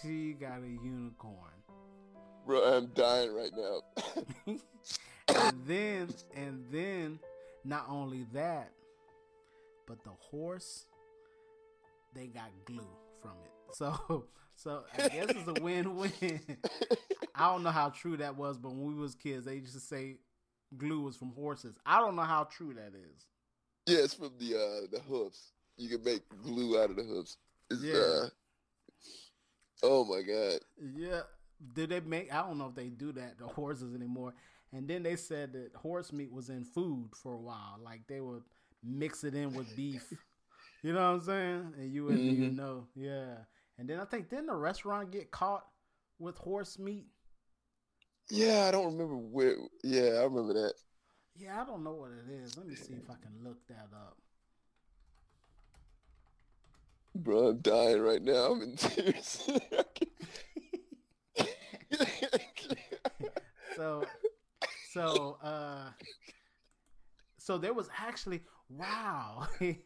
she got a unicorn. Bro, I'm dying right now. and then and then not only that, but the horse they got glue from it. So so I guess it's a win-win. I don't know how true that was, but when we was kids, they used to say glue was from horses. I don't know how true that is. Yeah, it's from the uh the hoofs. You can make glue out of the hoofs. It's, Yeah. uh, oh my god. Yeah. Did they make? I don't know if they do that to horses anymore. And then they said that horse meat was in food for a while. Like they would mix it in with beef. you know what I'm saying? And you would you Mhm. know, yeah. And then I think didn't the restaurant get caught with horse meat? Yeah, I don't remember where. Yeah, I remember that. Yeah, I don't know what it is. Let me see if I can look that up. Bro, I'm dying right now. I'm in tears. so so uh so there was actually wow.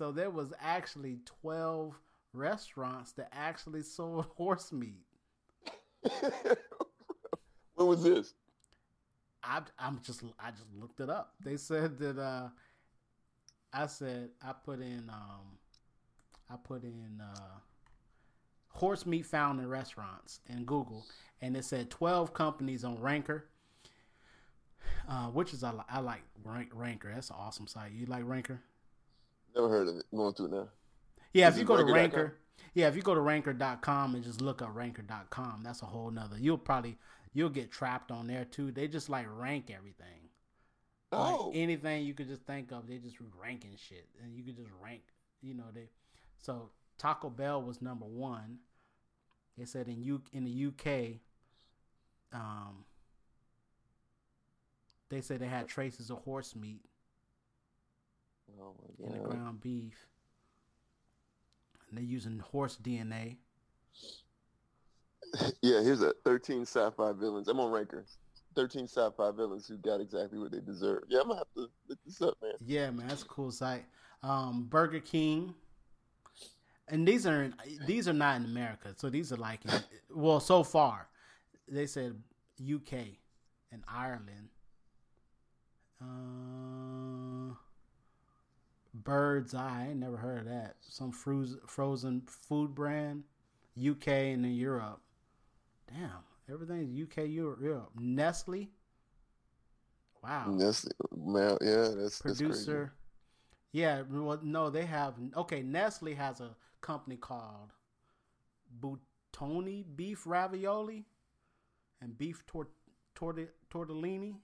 So there was actually 12 restaurants that actually sold horse meat. What was this? I, i'm just i just looked it up. They said that uh i said i put in um i put in uh horse meat found in restaurants in Google, and it said 12 companies on Ranker, uh, which is I, li- I like Rank- Ranker. That's an awesome site. You like Ranker? Never heard of it. Going through it now. Yeah, Is if you go to Ranker, yeah, if you go to ranker.com and just look up ranker.com, that's a whole nother. You'll probably you'll get trapped on there too. They just like rank everything. Like Oh, anything you could just think of, they just ranking shit, and you could just rank. You know they. So Taco Bell was number one. They said in U in the UK, um, they said they had traces of horse meat oh in the ground beef. And they're using horse DNA. Yeah, here's a 13 sci-fi villains. I'm on Ranker. 13 sci-fi villains who got exactly what they deserve. Yeah, I'm gonna have to look this up, man. Yeah, man, that's a cool site. Um, Burger King, and these are in, these are not in America, so these are like in, well, so far they said UK and Ireland. Uh, Bird's Eye, I ain't never heard of that. Some frozen frozen food brand, UK and then Europe. Damn, everything's UK, Europe. Nestle. Wow Nestle, man, yeah, that's that's crazy. producer. Yeah, well, no, they have okay. Nestle has a company called Buitoni Beef Ravioli and Beef Tortellini.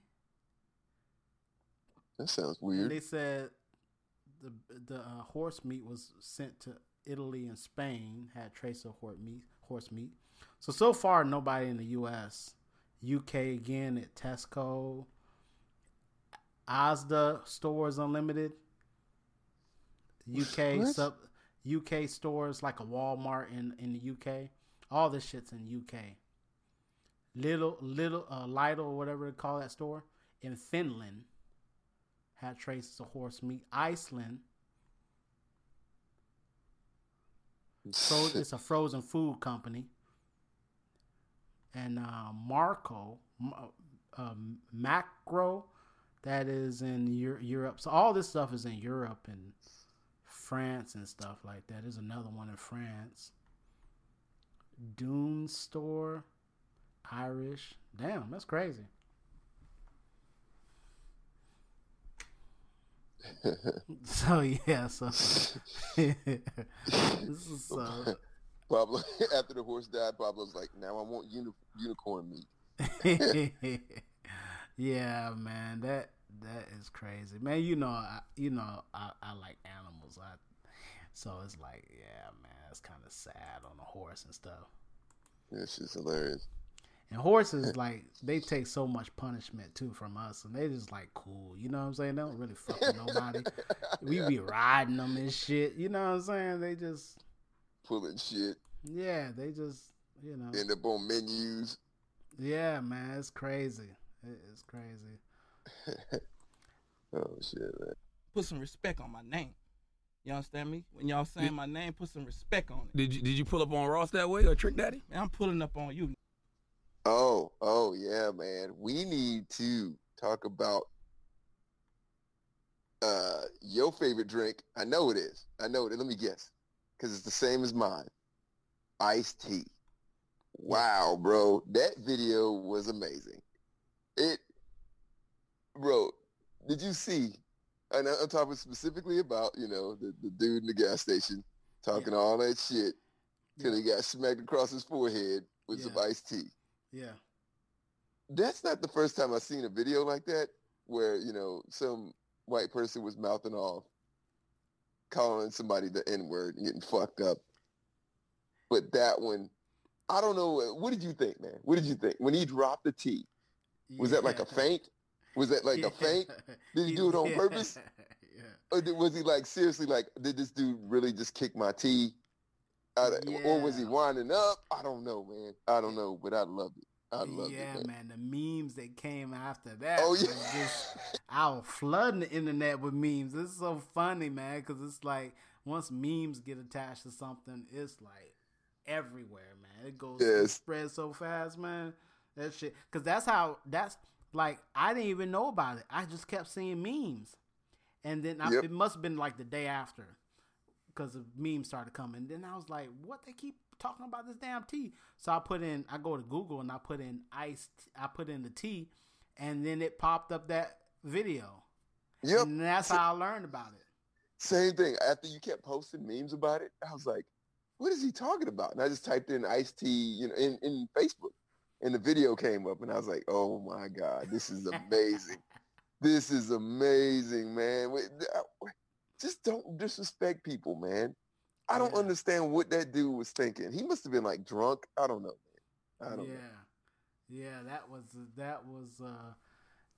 That sounds And weird. they said the the uh, horse meat was sent to Italy and Spain. Had trace of horse meat. Horse meat. So so far, nobody in the U.S. UK again at Tesco. Asda stores unlimited. UK What? sub UK stores like a Walmart in in the UK. All this shit's in UK. Little little uh, Lidl or whatever they call that store in Finland had traces of horse meat. Iceland, so it's a frozen food company. And uh, Marco, uh, Macro, that is in Eu- Europe. So all this stuff is in Europe and France and stuff like that. There's another one in France. Dunnes Store, Irish. Damn, that's crazy. So yeah, so this is uh, Pablo, after the horse died, Pablo's like, now I want uni- unicorn meat. yeah, man, that that is crazy, man. You know, I, you know, I, I like animals. I so it's like, yeah, man, it's kind of sad on a horse and stuff. This is hilarious. And horses, like, they take so much punishment too from us, and they just like cool. You know what I'm saying? They don't really fuck with nobody. we be riding them and shit. You know what I'm saying? They just Pulling shit. yeah, they just you know End up on menus. yeah, man, it's crazy. It's crazy. Oh shit, man. Put some respect on my name. You understand me? When y'all saying my name, put some respect on it. Did you did you pull up on Ross that way or Trick Daddy? Man, I'm pulling up on you. Oh, oh yeah, man. We need to talk about uh your favorite drink. I know it is. I know it. Let me guess. Cause it's the same as mine. Iced tea. Wow, bro. That video was amazing. It bro, did you see and I'm talking specifically about, you know, the, the dude in the gas station talking all that shit till he got smacked across his forehead with some Yeah. iced tea Yeah. that's not the first time I've seen a video like that where, you know, some white person was mouthing off, calling somebody the N word and getting fucked up. But that one, I don't know. What did you think, man? What did you think? When he dropped the T, was that like a feint? Was that like a fake? Did he do it on purpose? yeah. Or did, was he like, seriously, like, did this dude really just kick my T? Out of- Or was he winding up? I don't know, man. I don't know, but I love it. I loved yeah, it, man. man. The memes that came after that. Oh, yeah. just, I was flooding the internet with memes. It's so funny, man, because it's like once memes get attached to something, it's like everywhere, man. It goes Yes. spreads so fast, man. That shit, because that's how that's like I didn't even know about it. I just kept seeing memes, and then I, Yep. it must have been like the day after because the memes started coming. Then I was like, what they keep talking about this damn tea? So I put in, I go to Google and I put in iced, I put in the tea, and then it popped up that video. Yep. And that's how I learned about it. Same thing. After you kept posting memes about it, I was like, what is he talking about? And I just typed in iced tea, you know, in, in Facebook. And the video came up and I was like, oh my God, this is amazing. this is amazing, man. Uh, Just don't disrespect people, man. I don't Yeah. understand what that dude was thinking. He must have been like drunk. I don't know, man. I don't yeah. know. Yeah, that was that was uh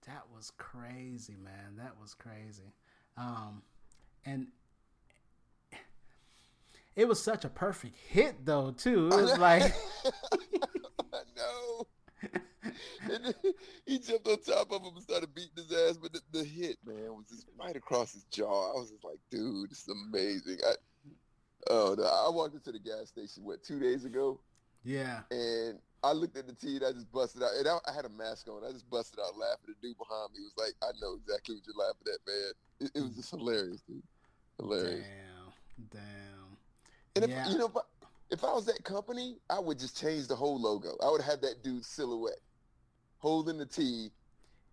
that was crazy, man. That was crazy. Um and it was such a perfect hit though, too. It was like. And he jumped on top of him and started beating his ass, but the, the hit, man, was just right across his jaw. I was just like, dude, this is amazing. I, oh, no, I walked into the gas station, what, two days ago? Yeah. And I looked at the T and I just busted out. And I, I had a mask on. I just busted out laughing. The dude behind me was like, I know exactly what you're laughing at, man. It, it was just hilarious, dude. Hilarious. Damn. Damn. And if Yeah. you know, if I, if I was that company, I would just change the whole logo. I would have that dude's silhouette holding the T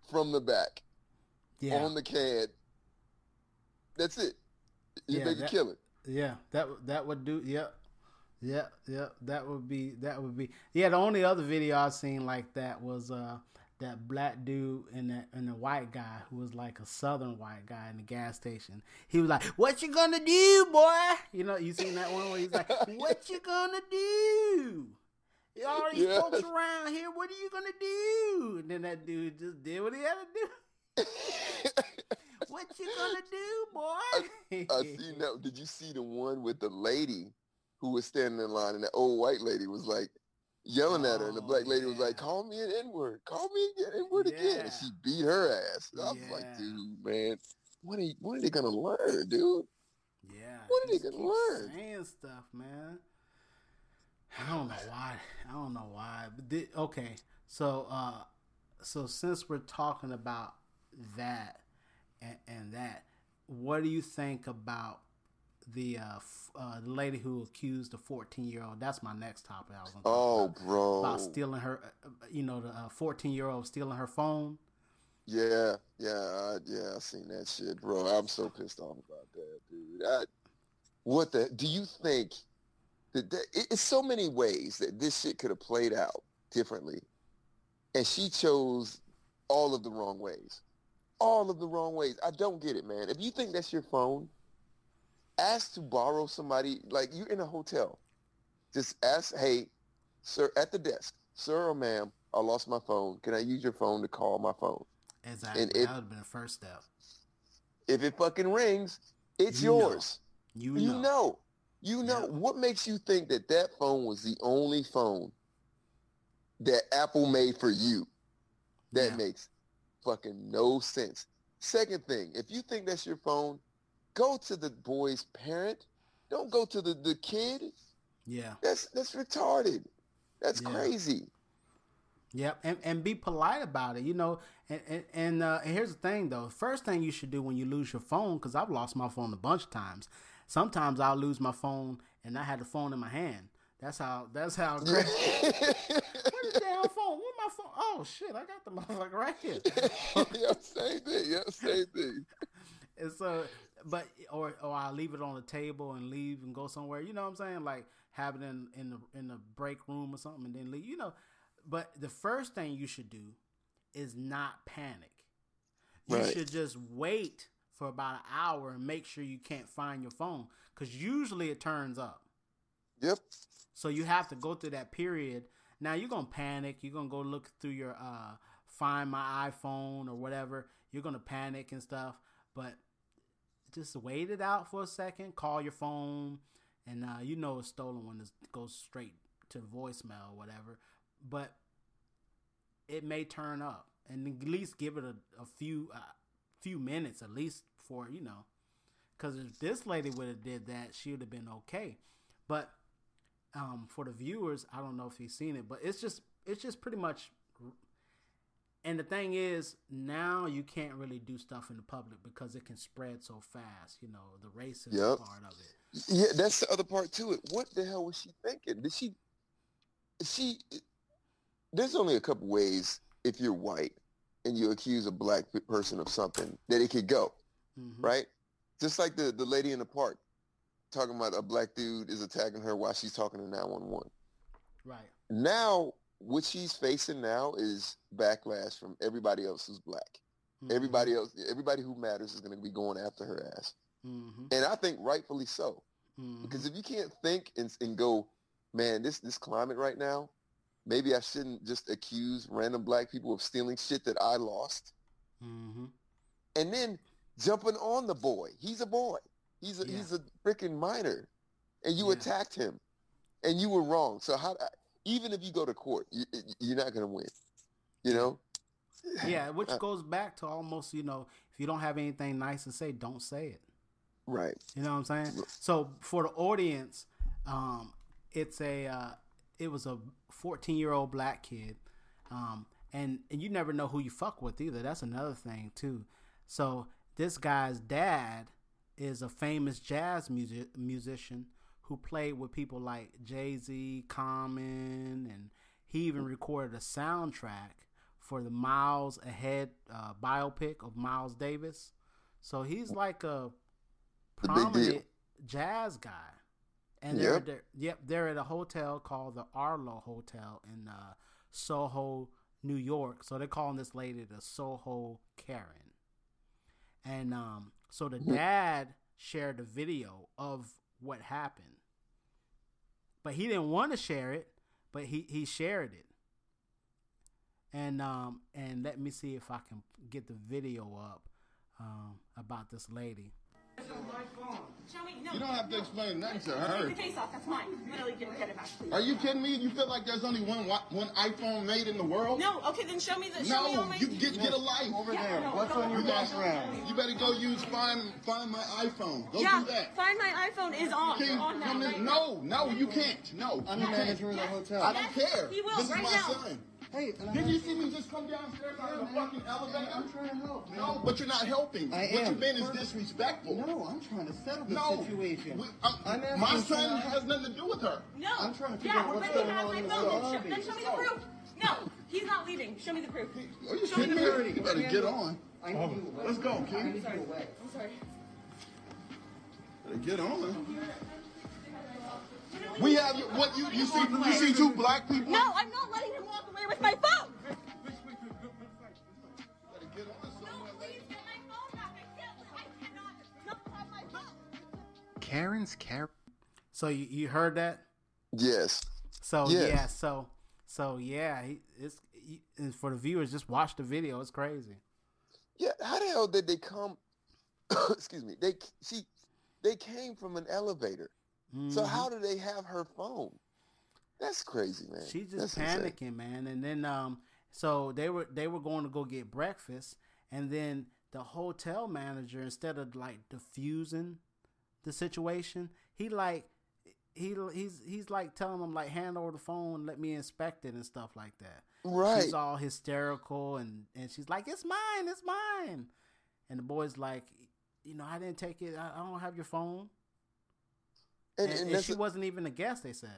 from the back Yeah. on the CAD. That's it. You Yeah, make a that- killing. Yeah, that that would do. Yep, yep, yep. That would be. That would be. Yeah, the only other video I've seen like that was uh that black dude and that and the white guy who was like a southern white guy in the gas station. He was like, "What you gonna do, boy?" You know, you seen that one where he's like, "What you gonna do?" All these Yes. folks around here, what are you gonna do? And then that dude just did what he had to do. what you gonna do, boy? I see that. Did you see the one with the lady who was standing in line and the old white lady was like yelling at her and the Oh, black lady was like, call me an N-word. Call me an N-word again. And she beat her ass. I was Yeah. like, dude, man, what are, you, when are they to learn, dude? Yeah. What are they gonna learn? Saying stuff, man. I don't know why. I don't know why. But okay, so uh, so since we're talking about that and, and that, what do you think about the uh, f- uh, the lady who accused the fourteen year old? That's my next topic. I was gonna Oh, about, bro. about stealing her. uh, You know, the fourteen year old stealing her phone. Yeah, yeah, I, yeah. I seen that shit, bro. I'm so pissed off about that, dude. I, what the? Do you think that, that it- it's so many ways that this shit could have played out differently, and she chose all of the wrong ways, all of the wrong ways. I don't get it, man. If you think that's your phone, ask to borrow somebody. Like you're in a hotel, just ask, hey, sir, at the desk, sir or ma'am, I lost my phone. Can I use your phone to call my phone? Exactly. And that if- would have been the first step. If it fucking rings, it's You know. yours. You, You know. know. You know. Yep. What makes you think that that phone was the only phone that Apple made for you? That Yeah. makes fucking no sense. Second thing, if you think that's your phone, go to the boy's parent. Don't go to the, the kid. Yeah. That's that's retarded. That's Yeah. crazy. Yep, and, and be polite about it, you know. And and, and, uh, and here's the thing, though. First thing you should do when you lose your phone, because I've lost my phone a bunch of times. Sometimes I'll lose my phone, and I had the phone in my hand. That's how. That's how. Where's the damn phone? Where's my phone? Oh shit! I got the motherfucker right here. yeah, same thing. Yeah, same thing. And so, but or or I leave it on the table and leave and go somewhere. You know what I'm saying? Like have it in in the in the break room or something and then leave. You know. But the first thing you should do is not panic. You Right. should just wait for about an hour and make sure you can't find your phone because usually it turns up. Yep. So you have to go through that period. Now you're gonna panic. You're gonna go look through your uh, find my iPhone or whatever. You're gonna panic and stuff. But just wait it out for a second. Call your phone, and uh, you know a stolen one is goes straight to voicemail or whatever. But it may turn up, and at least give it a, a few uh, few minutes at least for you know. Because if this lady would have did that, she would have been okay. But um, for the viewers, I don't know if you've seen it, but it's just it's just pretty much. And the thing is, now you can't really do stuff in the public because it can spread so fast. You know, the racism Yep. part of it. Yeah, that's the other part to it. What the hell was she thinking? Did she? She. There's only a couple ways if you're white and you accuse a black person of something that it could go, Mhm. right? Just like the the lady in the park talking about a black dude is attacking her while she's talking to 911. Right. Now, what she's facing now is backlash from everybody else who's black. Mhm. Everybody else, everybody who matters is going to be going after her ass, Mhm. and I think rightfully so. Mhm. Because if you can't think and, and go, man, this this climate right now, maybe I shouldn't just accuse random black people of stealing shit that I lost, Mhm. and then jumping on the boy. He's a boy. He's a Yeah. he's a freaking minor, and you Yeah. attacked him, and you were wrong. So how? Even if you go to court, you, you're not gonna win. You know? Yeah, which Uh, goes back to almost you know, if you don't have anything nice to say, don't say it. right. You know what I'm saying? So for the audience, um, it's a uh, it was a 14 year old black kid, um, and and you never know who you fuck with either. That's another thing too. So this guy's dad is a famous jazz music musician who played with people like Jay Z, Common, and he even recorded a soundtrack for the Miles Ahead uh, biopic of Miles Davis. So he's like a big prominent jazz guy. And they're, Yep. they're yep, they're at a hotel called the Arlo Hotel in uh, Soho, New York. So they're calling this lady the Soho Karen. And um, so the dad shared a video of what happened. But he didn't want to share it, but he, he shared it. And um and let me see if I can get the video up um about this lady. Show. No. You don't have to explain nothing to her. Take her. the case off. That's mine. Literally, get, get it back, please. Are you kidding me? You feel like there's only one one iPhone made in the world? No. Okay, then show me the. Show me No, my... you get get a life over there. What's on your background? You better go use find find my iPhone. Go yeah. do that. Find my iPhone is on. On now. right no, no, you can't. No, I'm the can't. manager of the hotel. I don't care. He will, This is my now. son. Hey, did you see me just come downstairs out of the fucking elevator? I'm trying to help. No, but you're not helping. I what am. you've been is disrespectful. No, I'm trying to settle the no, situation. We, I'm, I'm my son help. has nothing to do with her. No. I'm trying to figure yeah, out what's but going he on my in the phone. Then show, me the oh. proof. No, he's not leaving. Show me the proof. Are you show me kidding the me? proof. You better get on. I need you away. Let's go, I kid. need you away. I'm sorry. Better get on. We have you. What you you see? You see two black people? No, I'm not letting him walk away with my phone. Karen's Karen. So you, you heard that? Yes. So Yes. yeah, so so yeah, he, it's y- for the viewers, just watch the video. It's crazy. Yeah, how the hell did they come? excuse me. They she they came from an elevator. So Mhm. how do they have her phone? That's crazy, man. She's just That's insane. panicking, man. And then um, so they were they were going to go get breakfast, and then the hotel manager, instead of like diffusing the situation, he like he he's he's like telling them like hand over the phone, let me inspect it and stuff like that. Right. She's all hysterical and and she's like, it's mine, it's mine. And the boy's like, you know, I didn't take it. I, I don't have your phone. And, And, and and she a- wasn't even a guest. They said.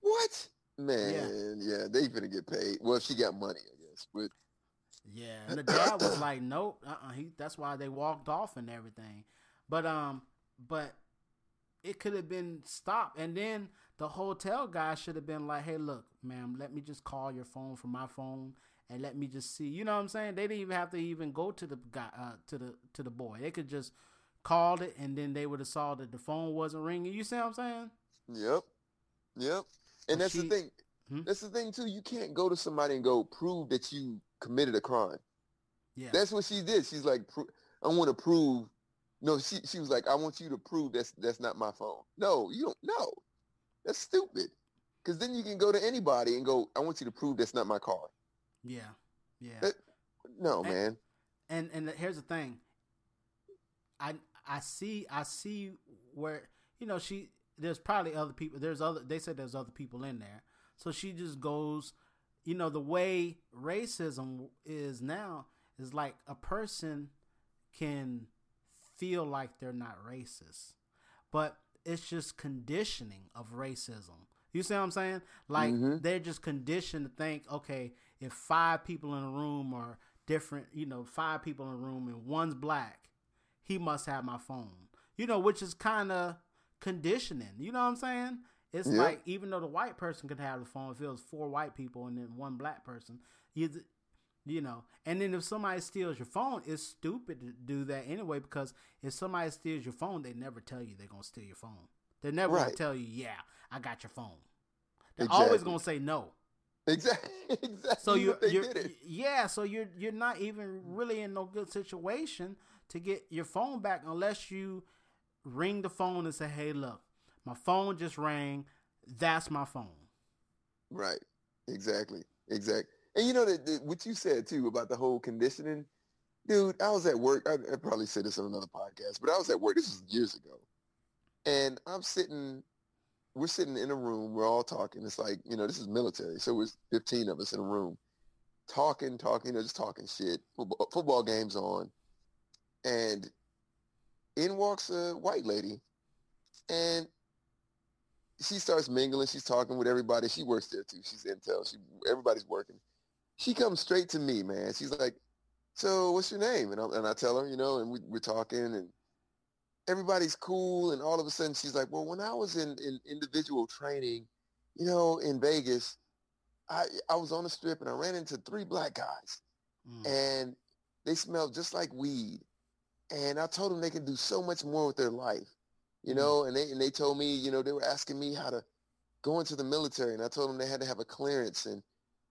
what? Man, yeah. they finna get paid. Well, she got money, I guess. But Yeah, and the dad was like, "Nope, uh-uh, he." That's why they walked off and everything. But um, but it could have been stopped, and then the hotel guy should have been like, "Hey, look, ma'am, let me just call your phone from my phone, and let me just see." You know what I'm saying? They didn't even have to even go to the guy, uh, to the to the boy. They could just called it, and then they would have saw that the phone wasn't ringing. You see what I'm saying? Yep. Yep. And But that's she- the thing. Hmm? That's the thing too. You can't go to somebody and go prove that you committed a crime. Yeah. That's what she did. She's like, I want to prove. No, she she was like, I want you to prove that's that's not my phone. No, you don't. No, that's stupid. Because then you can go to anybody and go, I want you to prove that's not my car. yeah, yeah. That- no, And- man. and and here's the thing i i see i see where you know she there's probably other people there's other they said there's other people in there. So she just goes you know the way racism is now is like a person can feel like they're not racist but it's just conditioning of racism. You see what i'm saying? Like Mhm. they're just conditioned to think okay if five people in a room are different you know five people in a room and one's black he must have my phone you know which is kind of conditioning you know what i'm saying it's Yeah. like even though the white person could have the phone if it was four white people and then one black person you you know and then if somebody steals your phone it's stupid to do that anyway because if somebody steals your phone they never tell you they're gonna steal your phone they're never gonna Right. tell you yeah i got your phone they're always gonna say no Exactly. exactly. so you're, you're yeah so you're you're not even really in no good situation to get your phone back unless you ring the phone and say hey look my phone just rang that's my phone Right. Exactly. Exactly. And you know that what you said too about the whole conditioning, dude. I was at work. I, I probably said this on another podcast, but I was at work. This was years ago, and I'm sitting. We're sitting in a room. We're all talking. It's like you know this is military, so there's 15 of us in a room, talking, talking, you know, just talking shit. Football, football games on, and in walks a white lady, and she starts mingling. She's talking with everybody. She works there too. She's intel. She everybody's working. She comes straight to me, man. She's like, "So, what's your name?" And I, and I tell her, you know, and we, we're talking, and everybody's cool. And all of a sudden, she's like, "Well, when I was in, in individual training, you know, in Vegas, I I was on the strip and I ran into three black guys, hmm. and they smelled just like weed. And I told them they can do so much more with their life, you mm. know. And they and they told me, you know, they were asking me how to go into the military, and I told them they had to have a clearance, and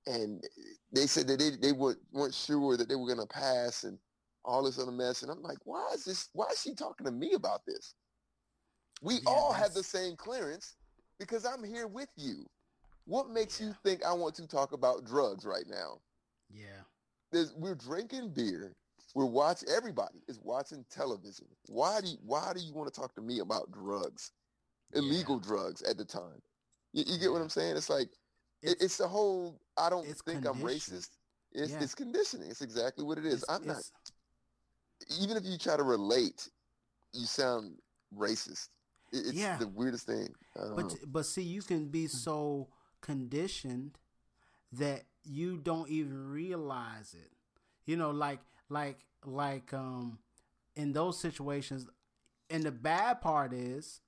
and they said that they they weren't weren't sure that they were gonna pass, and all this other mess. And I'm like, why is this? Why is she talking to me about this? We all have the same clearance because I'm here with you. What makes you think I want to talk about drugs right now? yeah There's, we're drinking beer. We're watching. Everybody is watching television. Why do you, Why do you want to talk to me about drugs, illegal drugs at the time? You, you get what I'm saying? It's like it, it's the whole. I don't think I'm racist. It's, Yeah. it's conditioning. It's exactly what it is. It's- I'm not. Even if you try to relate, you sound racist. It's Yeah. the weirdest thing. Don't know. But but see, you can be hmm. so conditioned that you don't even realize it. You know, like like like um in those situations. And the bad part is,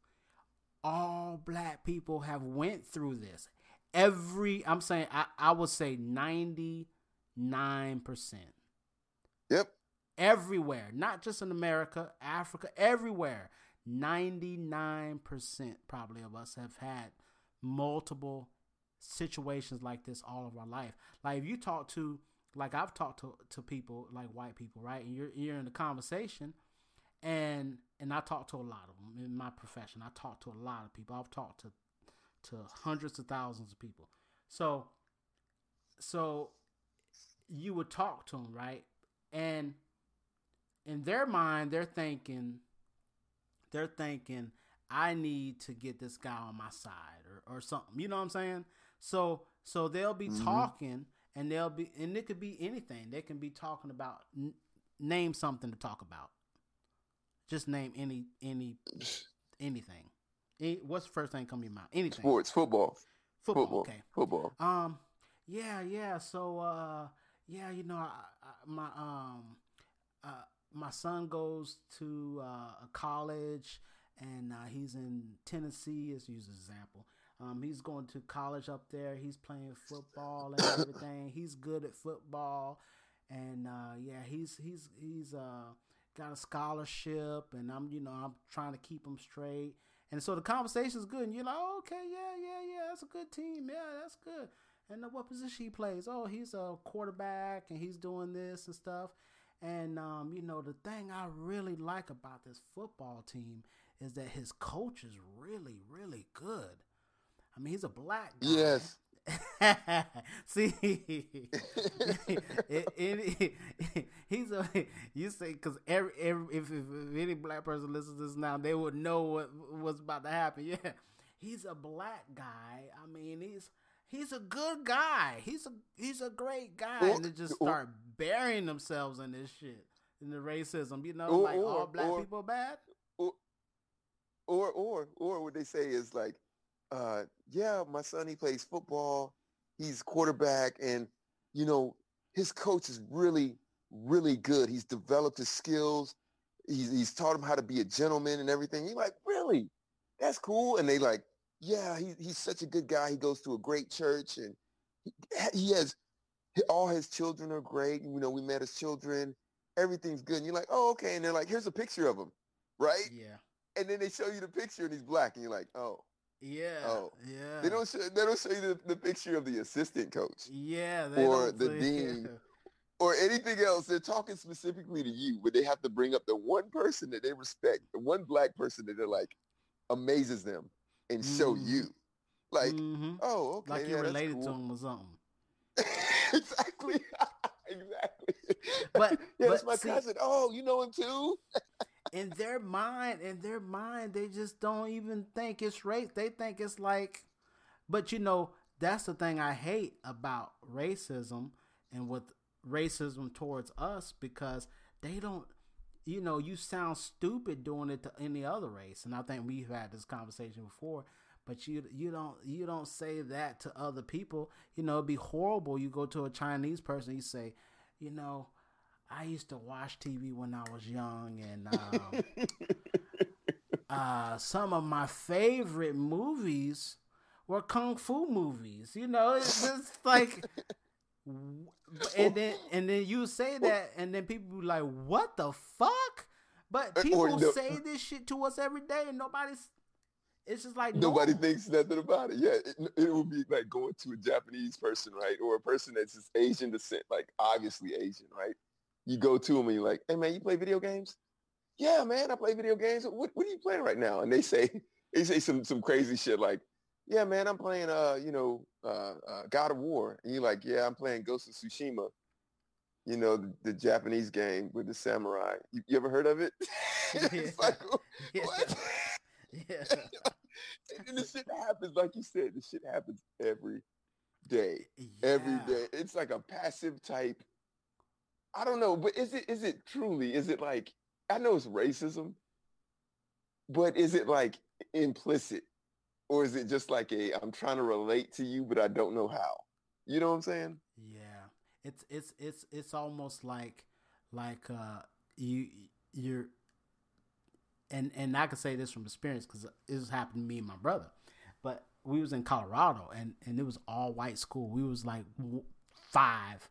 all black people have went through this. Every I'm saying I I would say ninety nine percent. Yep. Everywhere, not just in America, Africa, everywhere. 99% probably of us have had multiple situations like this all of our life. Like if you talk to like I've talked to to people like white people, right? And you're you're in the conversation and and I talk to a lot of them in my profession. I talk to a lot of people. I've talked to to hundreds of thousands of people. So so you would talk to them, right? And in their mind, they're thinking they're thinking I need to get this guy on my side or, or something. You know what I'm saying? So so they'll be Mhm. talking and they'll be and it could be anything. They can be talking about n- name something to talk about. Just name any any anything. Any, what's the first thing come to your mind? Anything. Sports, football, Football, football, okay. football. Um, yeah, yeah. So, uh, yeah, you know, I, I, my um, uh, my son goes to uh, a college, and uh, he's in Tennessee. Let's use an example. Um, he's going to college up there. He's playing football and everything. he's good at football, and uh, yeah, he's he's he's uh got a scholarship, and I'm you know I'm trying to keep him straight. And so the conversation's good, and you're like, oh, okay, yeah, yeah, yeah, that's a good team, yeah, that's good. And uh, what position he plays? Oh, he's a quarterback, and he's doing this and stuff. And um, you know, the thing I really like about this football team is that his coach is really, really good. I mean, he's a black guy. Yes. See, it, it, he's a you say because every, every if, if, if any black person listens to this now, they would know what what's about to happen. Yeah, he's a black guy. I mean, he's he's a good guy. He's a he's a great guy, Or- and they just or- start burying themselves in this shit, in the racism. You know, Or- like all or- black or- people bad. or or or what they say is like, uh, yeah, my son he plays football, he's quarterback, and you know his coach is really really good. He's developed his skills. He's he's taught him how to be a gentleman and everything. You're like, really? That's cool. And they like, yeah, he, he's such a good guy. He goes to a great church and he, he has all his children are great. You know, we met his children. Everything's good. And you're like, oh, okay. And they're like, here's a picture of him, right? Yeah, and then they show you the picture and he's black and you're like, oh, yeah, oh. yeah. They don't show, they don't show you the, the picture of the assistant coach yeah, they or the dean or anything else. They're talking specifically to you, but they have to bring up the one person that they respect, the one black person that they're like amazes them and show Mhm. you. Like, Mhm. oh, okay, like you're that's related cool. to him or something. exactly, exactly. But yeah, but that's my see, cousin. Oh, you know him too? In their mind, in their mind, they just don't even think it's race. They think it's like, but you know, that's the thing I hate about racism and with racism towards us because they don't. You know, you sound stupid doing it to any other race, and I think we've had this conversation before. But you you don't you don't say that to other people. You know, it'd be horrible. You go to a Chinese person, you say, you know, I used to watch TV when I was young, and um, uh, some of my favorite movies were kung fu movies. You know, it's just like, and then and then you say that, and then people be like, "What the fuck?" But people no- say this shit to us every day, and nobody's. It's just like Nobody normal. thinks nothing about it. Yeah, it, it would be like going to a Japanese person, right, or a person that's just Asian descent, like obviously Asian, right? You go to them and you're like, "Hey, man, you play video games?" Yeah, man, I play video games. What What are you playing right now? And they say they say some some crazy shit like, "Yeah, man, I'm playing uh, you know, uh, uh God of War," and you're like, "Yeah, I'm playing Ghost of Tsushima." You know, the, the Japanese game with the samurai. You, you ever heard of it? it's like, Yeah. what? Yeah. and the shit happens, like you said, the shit happens every day. Every Yeah. day. It's like a passive type. I don't know, but is it is it truly, is it like I know it's racism, but is it like implicit? Or is it just like a I'm trying to relate to you, but I don't know how? You know what I'm saying? Yeah, it's it's it's it's almost like like uh you you're and and I can say this from experience because this happened to me and my brother, but we was in Colorado and and it was all white school. We was like five,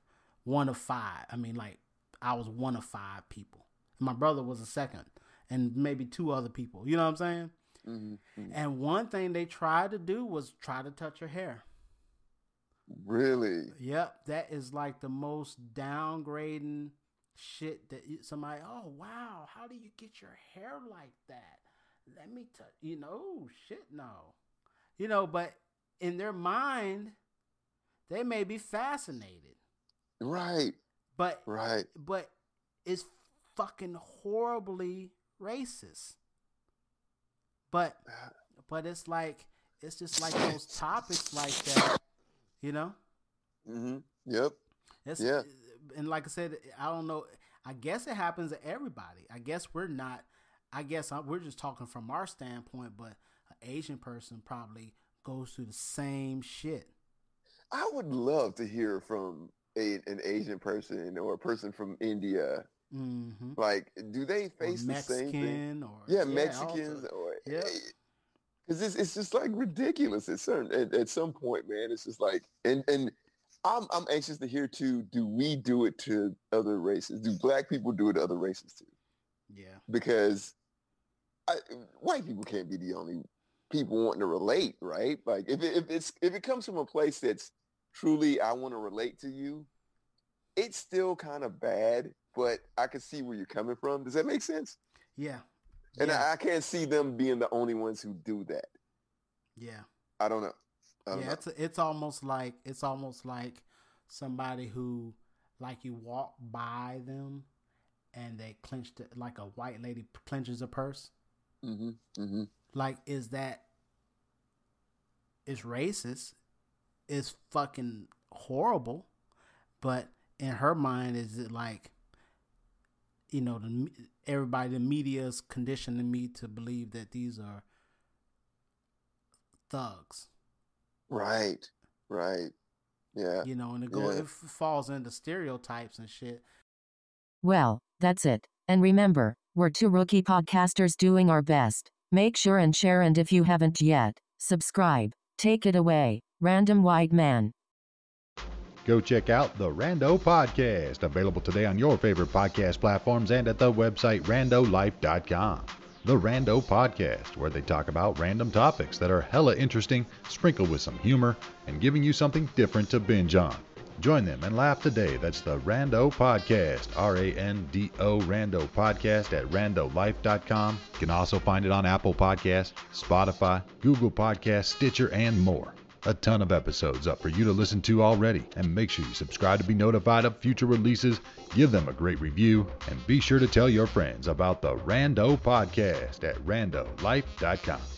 one of five. I mean, like I was one of five people. My brother was a second, and maybe two other people. You know what I'm saying? Mm-hmm. And one thing they tried to do was try to touch her hair. Really? Yep, that is like the most downgrading shit that you, somebody. Oh wow, how do you get your hair like that? Let me tell you know, shit, no, you know, but in their mind, they may be fascinated, Right. but Right. but it's fucking horribly racist. But but it's like it's just like those topics like that, you know. Mm-hmm. Yep. It's, Yeah. And like I said, I don't know. I guess it happens to everybody. I guess we're not. I guess I, we're just talking from our standpoint, but an Asian person probably goes through the same shit. I would love to hear from a, an Asian person or a person from India. Mm-hmm. Like, do they face the same thing? Or yeah, yeah, Mexicans also- or Yeah. because it's, it's just like ridiculous at certain at, at some point, man. It's just like and and I'm I'm anxious to hear too. Do we do it to other races? Do black people do it to other races too? Yeah. Because I, white people can't be the only people wanting to relate, right? Like if it, if it's if it comes from a place that's truly I want to relate to you, it's still kind of bad. But I can see where you're coming from. Does that make sense? Yeah. And yeah. I, I can't see them being the only ones who do that. yeah. I don't know. I don't yeah, know. it's it's almost like it's almost like somebody who like you walk by them and they clench the, like a white lady clenches a purse. Mm-hmm. Mm-hmm. Like, is that is racist? Is fucking horrible, but in her mind, is it like you know the everybody the media is conditioning me to believe that these are thugs. Right. Right. Yeah. you know, and it goes, Yeah. it falls into stereotypes and shit. Well, that's it. And remember, we're two rookie podcasters doing our best. Make sure and share, and if you haven't yet, subscribe. Take it away, random white man. Go check out the Rando Podcast, available today on your favorite podcast platforms and at the website randolife.com. The Rando Podcast, where they talk about random topics that are hella interesting, sprinkled with some humor, and giving you something different to binge on. Join them and laugh today. That's the Rando Podcast, R A N D O Rando Podcast at randolife.com. You can also find it on Apple Podcasts, Spotify, Google Podcasts, Stitcher, and more. A ton of episodes up for you to listen to already, and make sure you subscribe to be notified of future releases, give them a great review, and be sure to tell your friends about the Rando Podcast at randolife.com.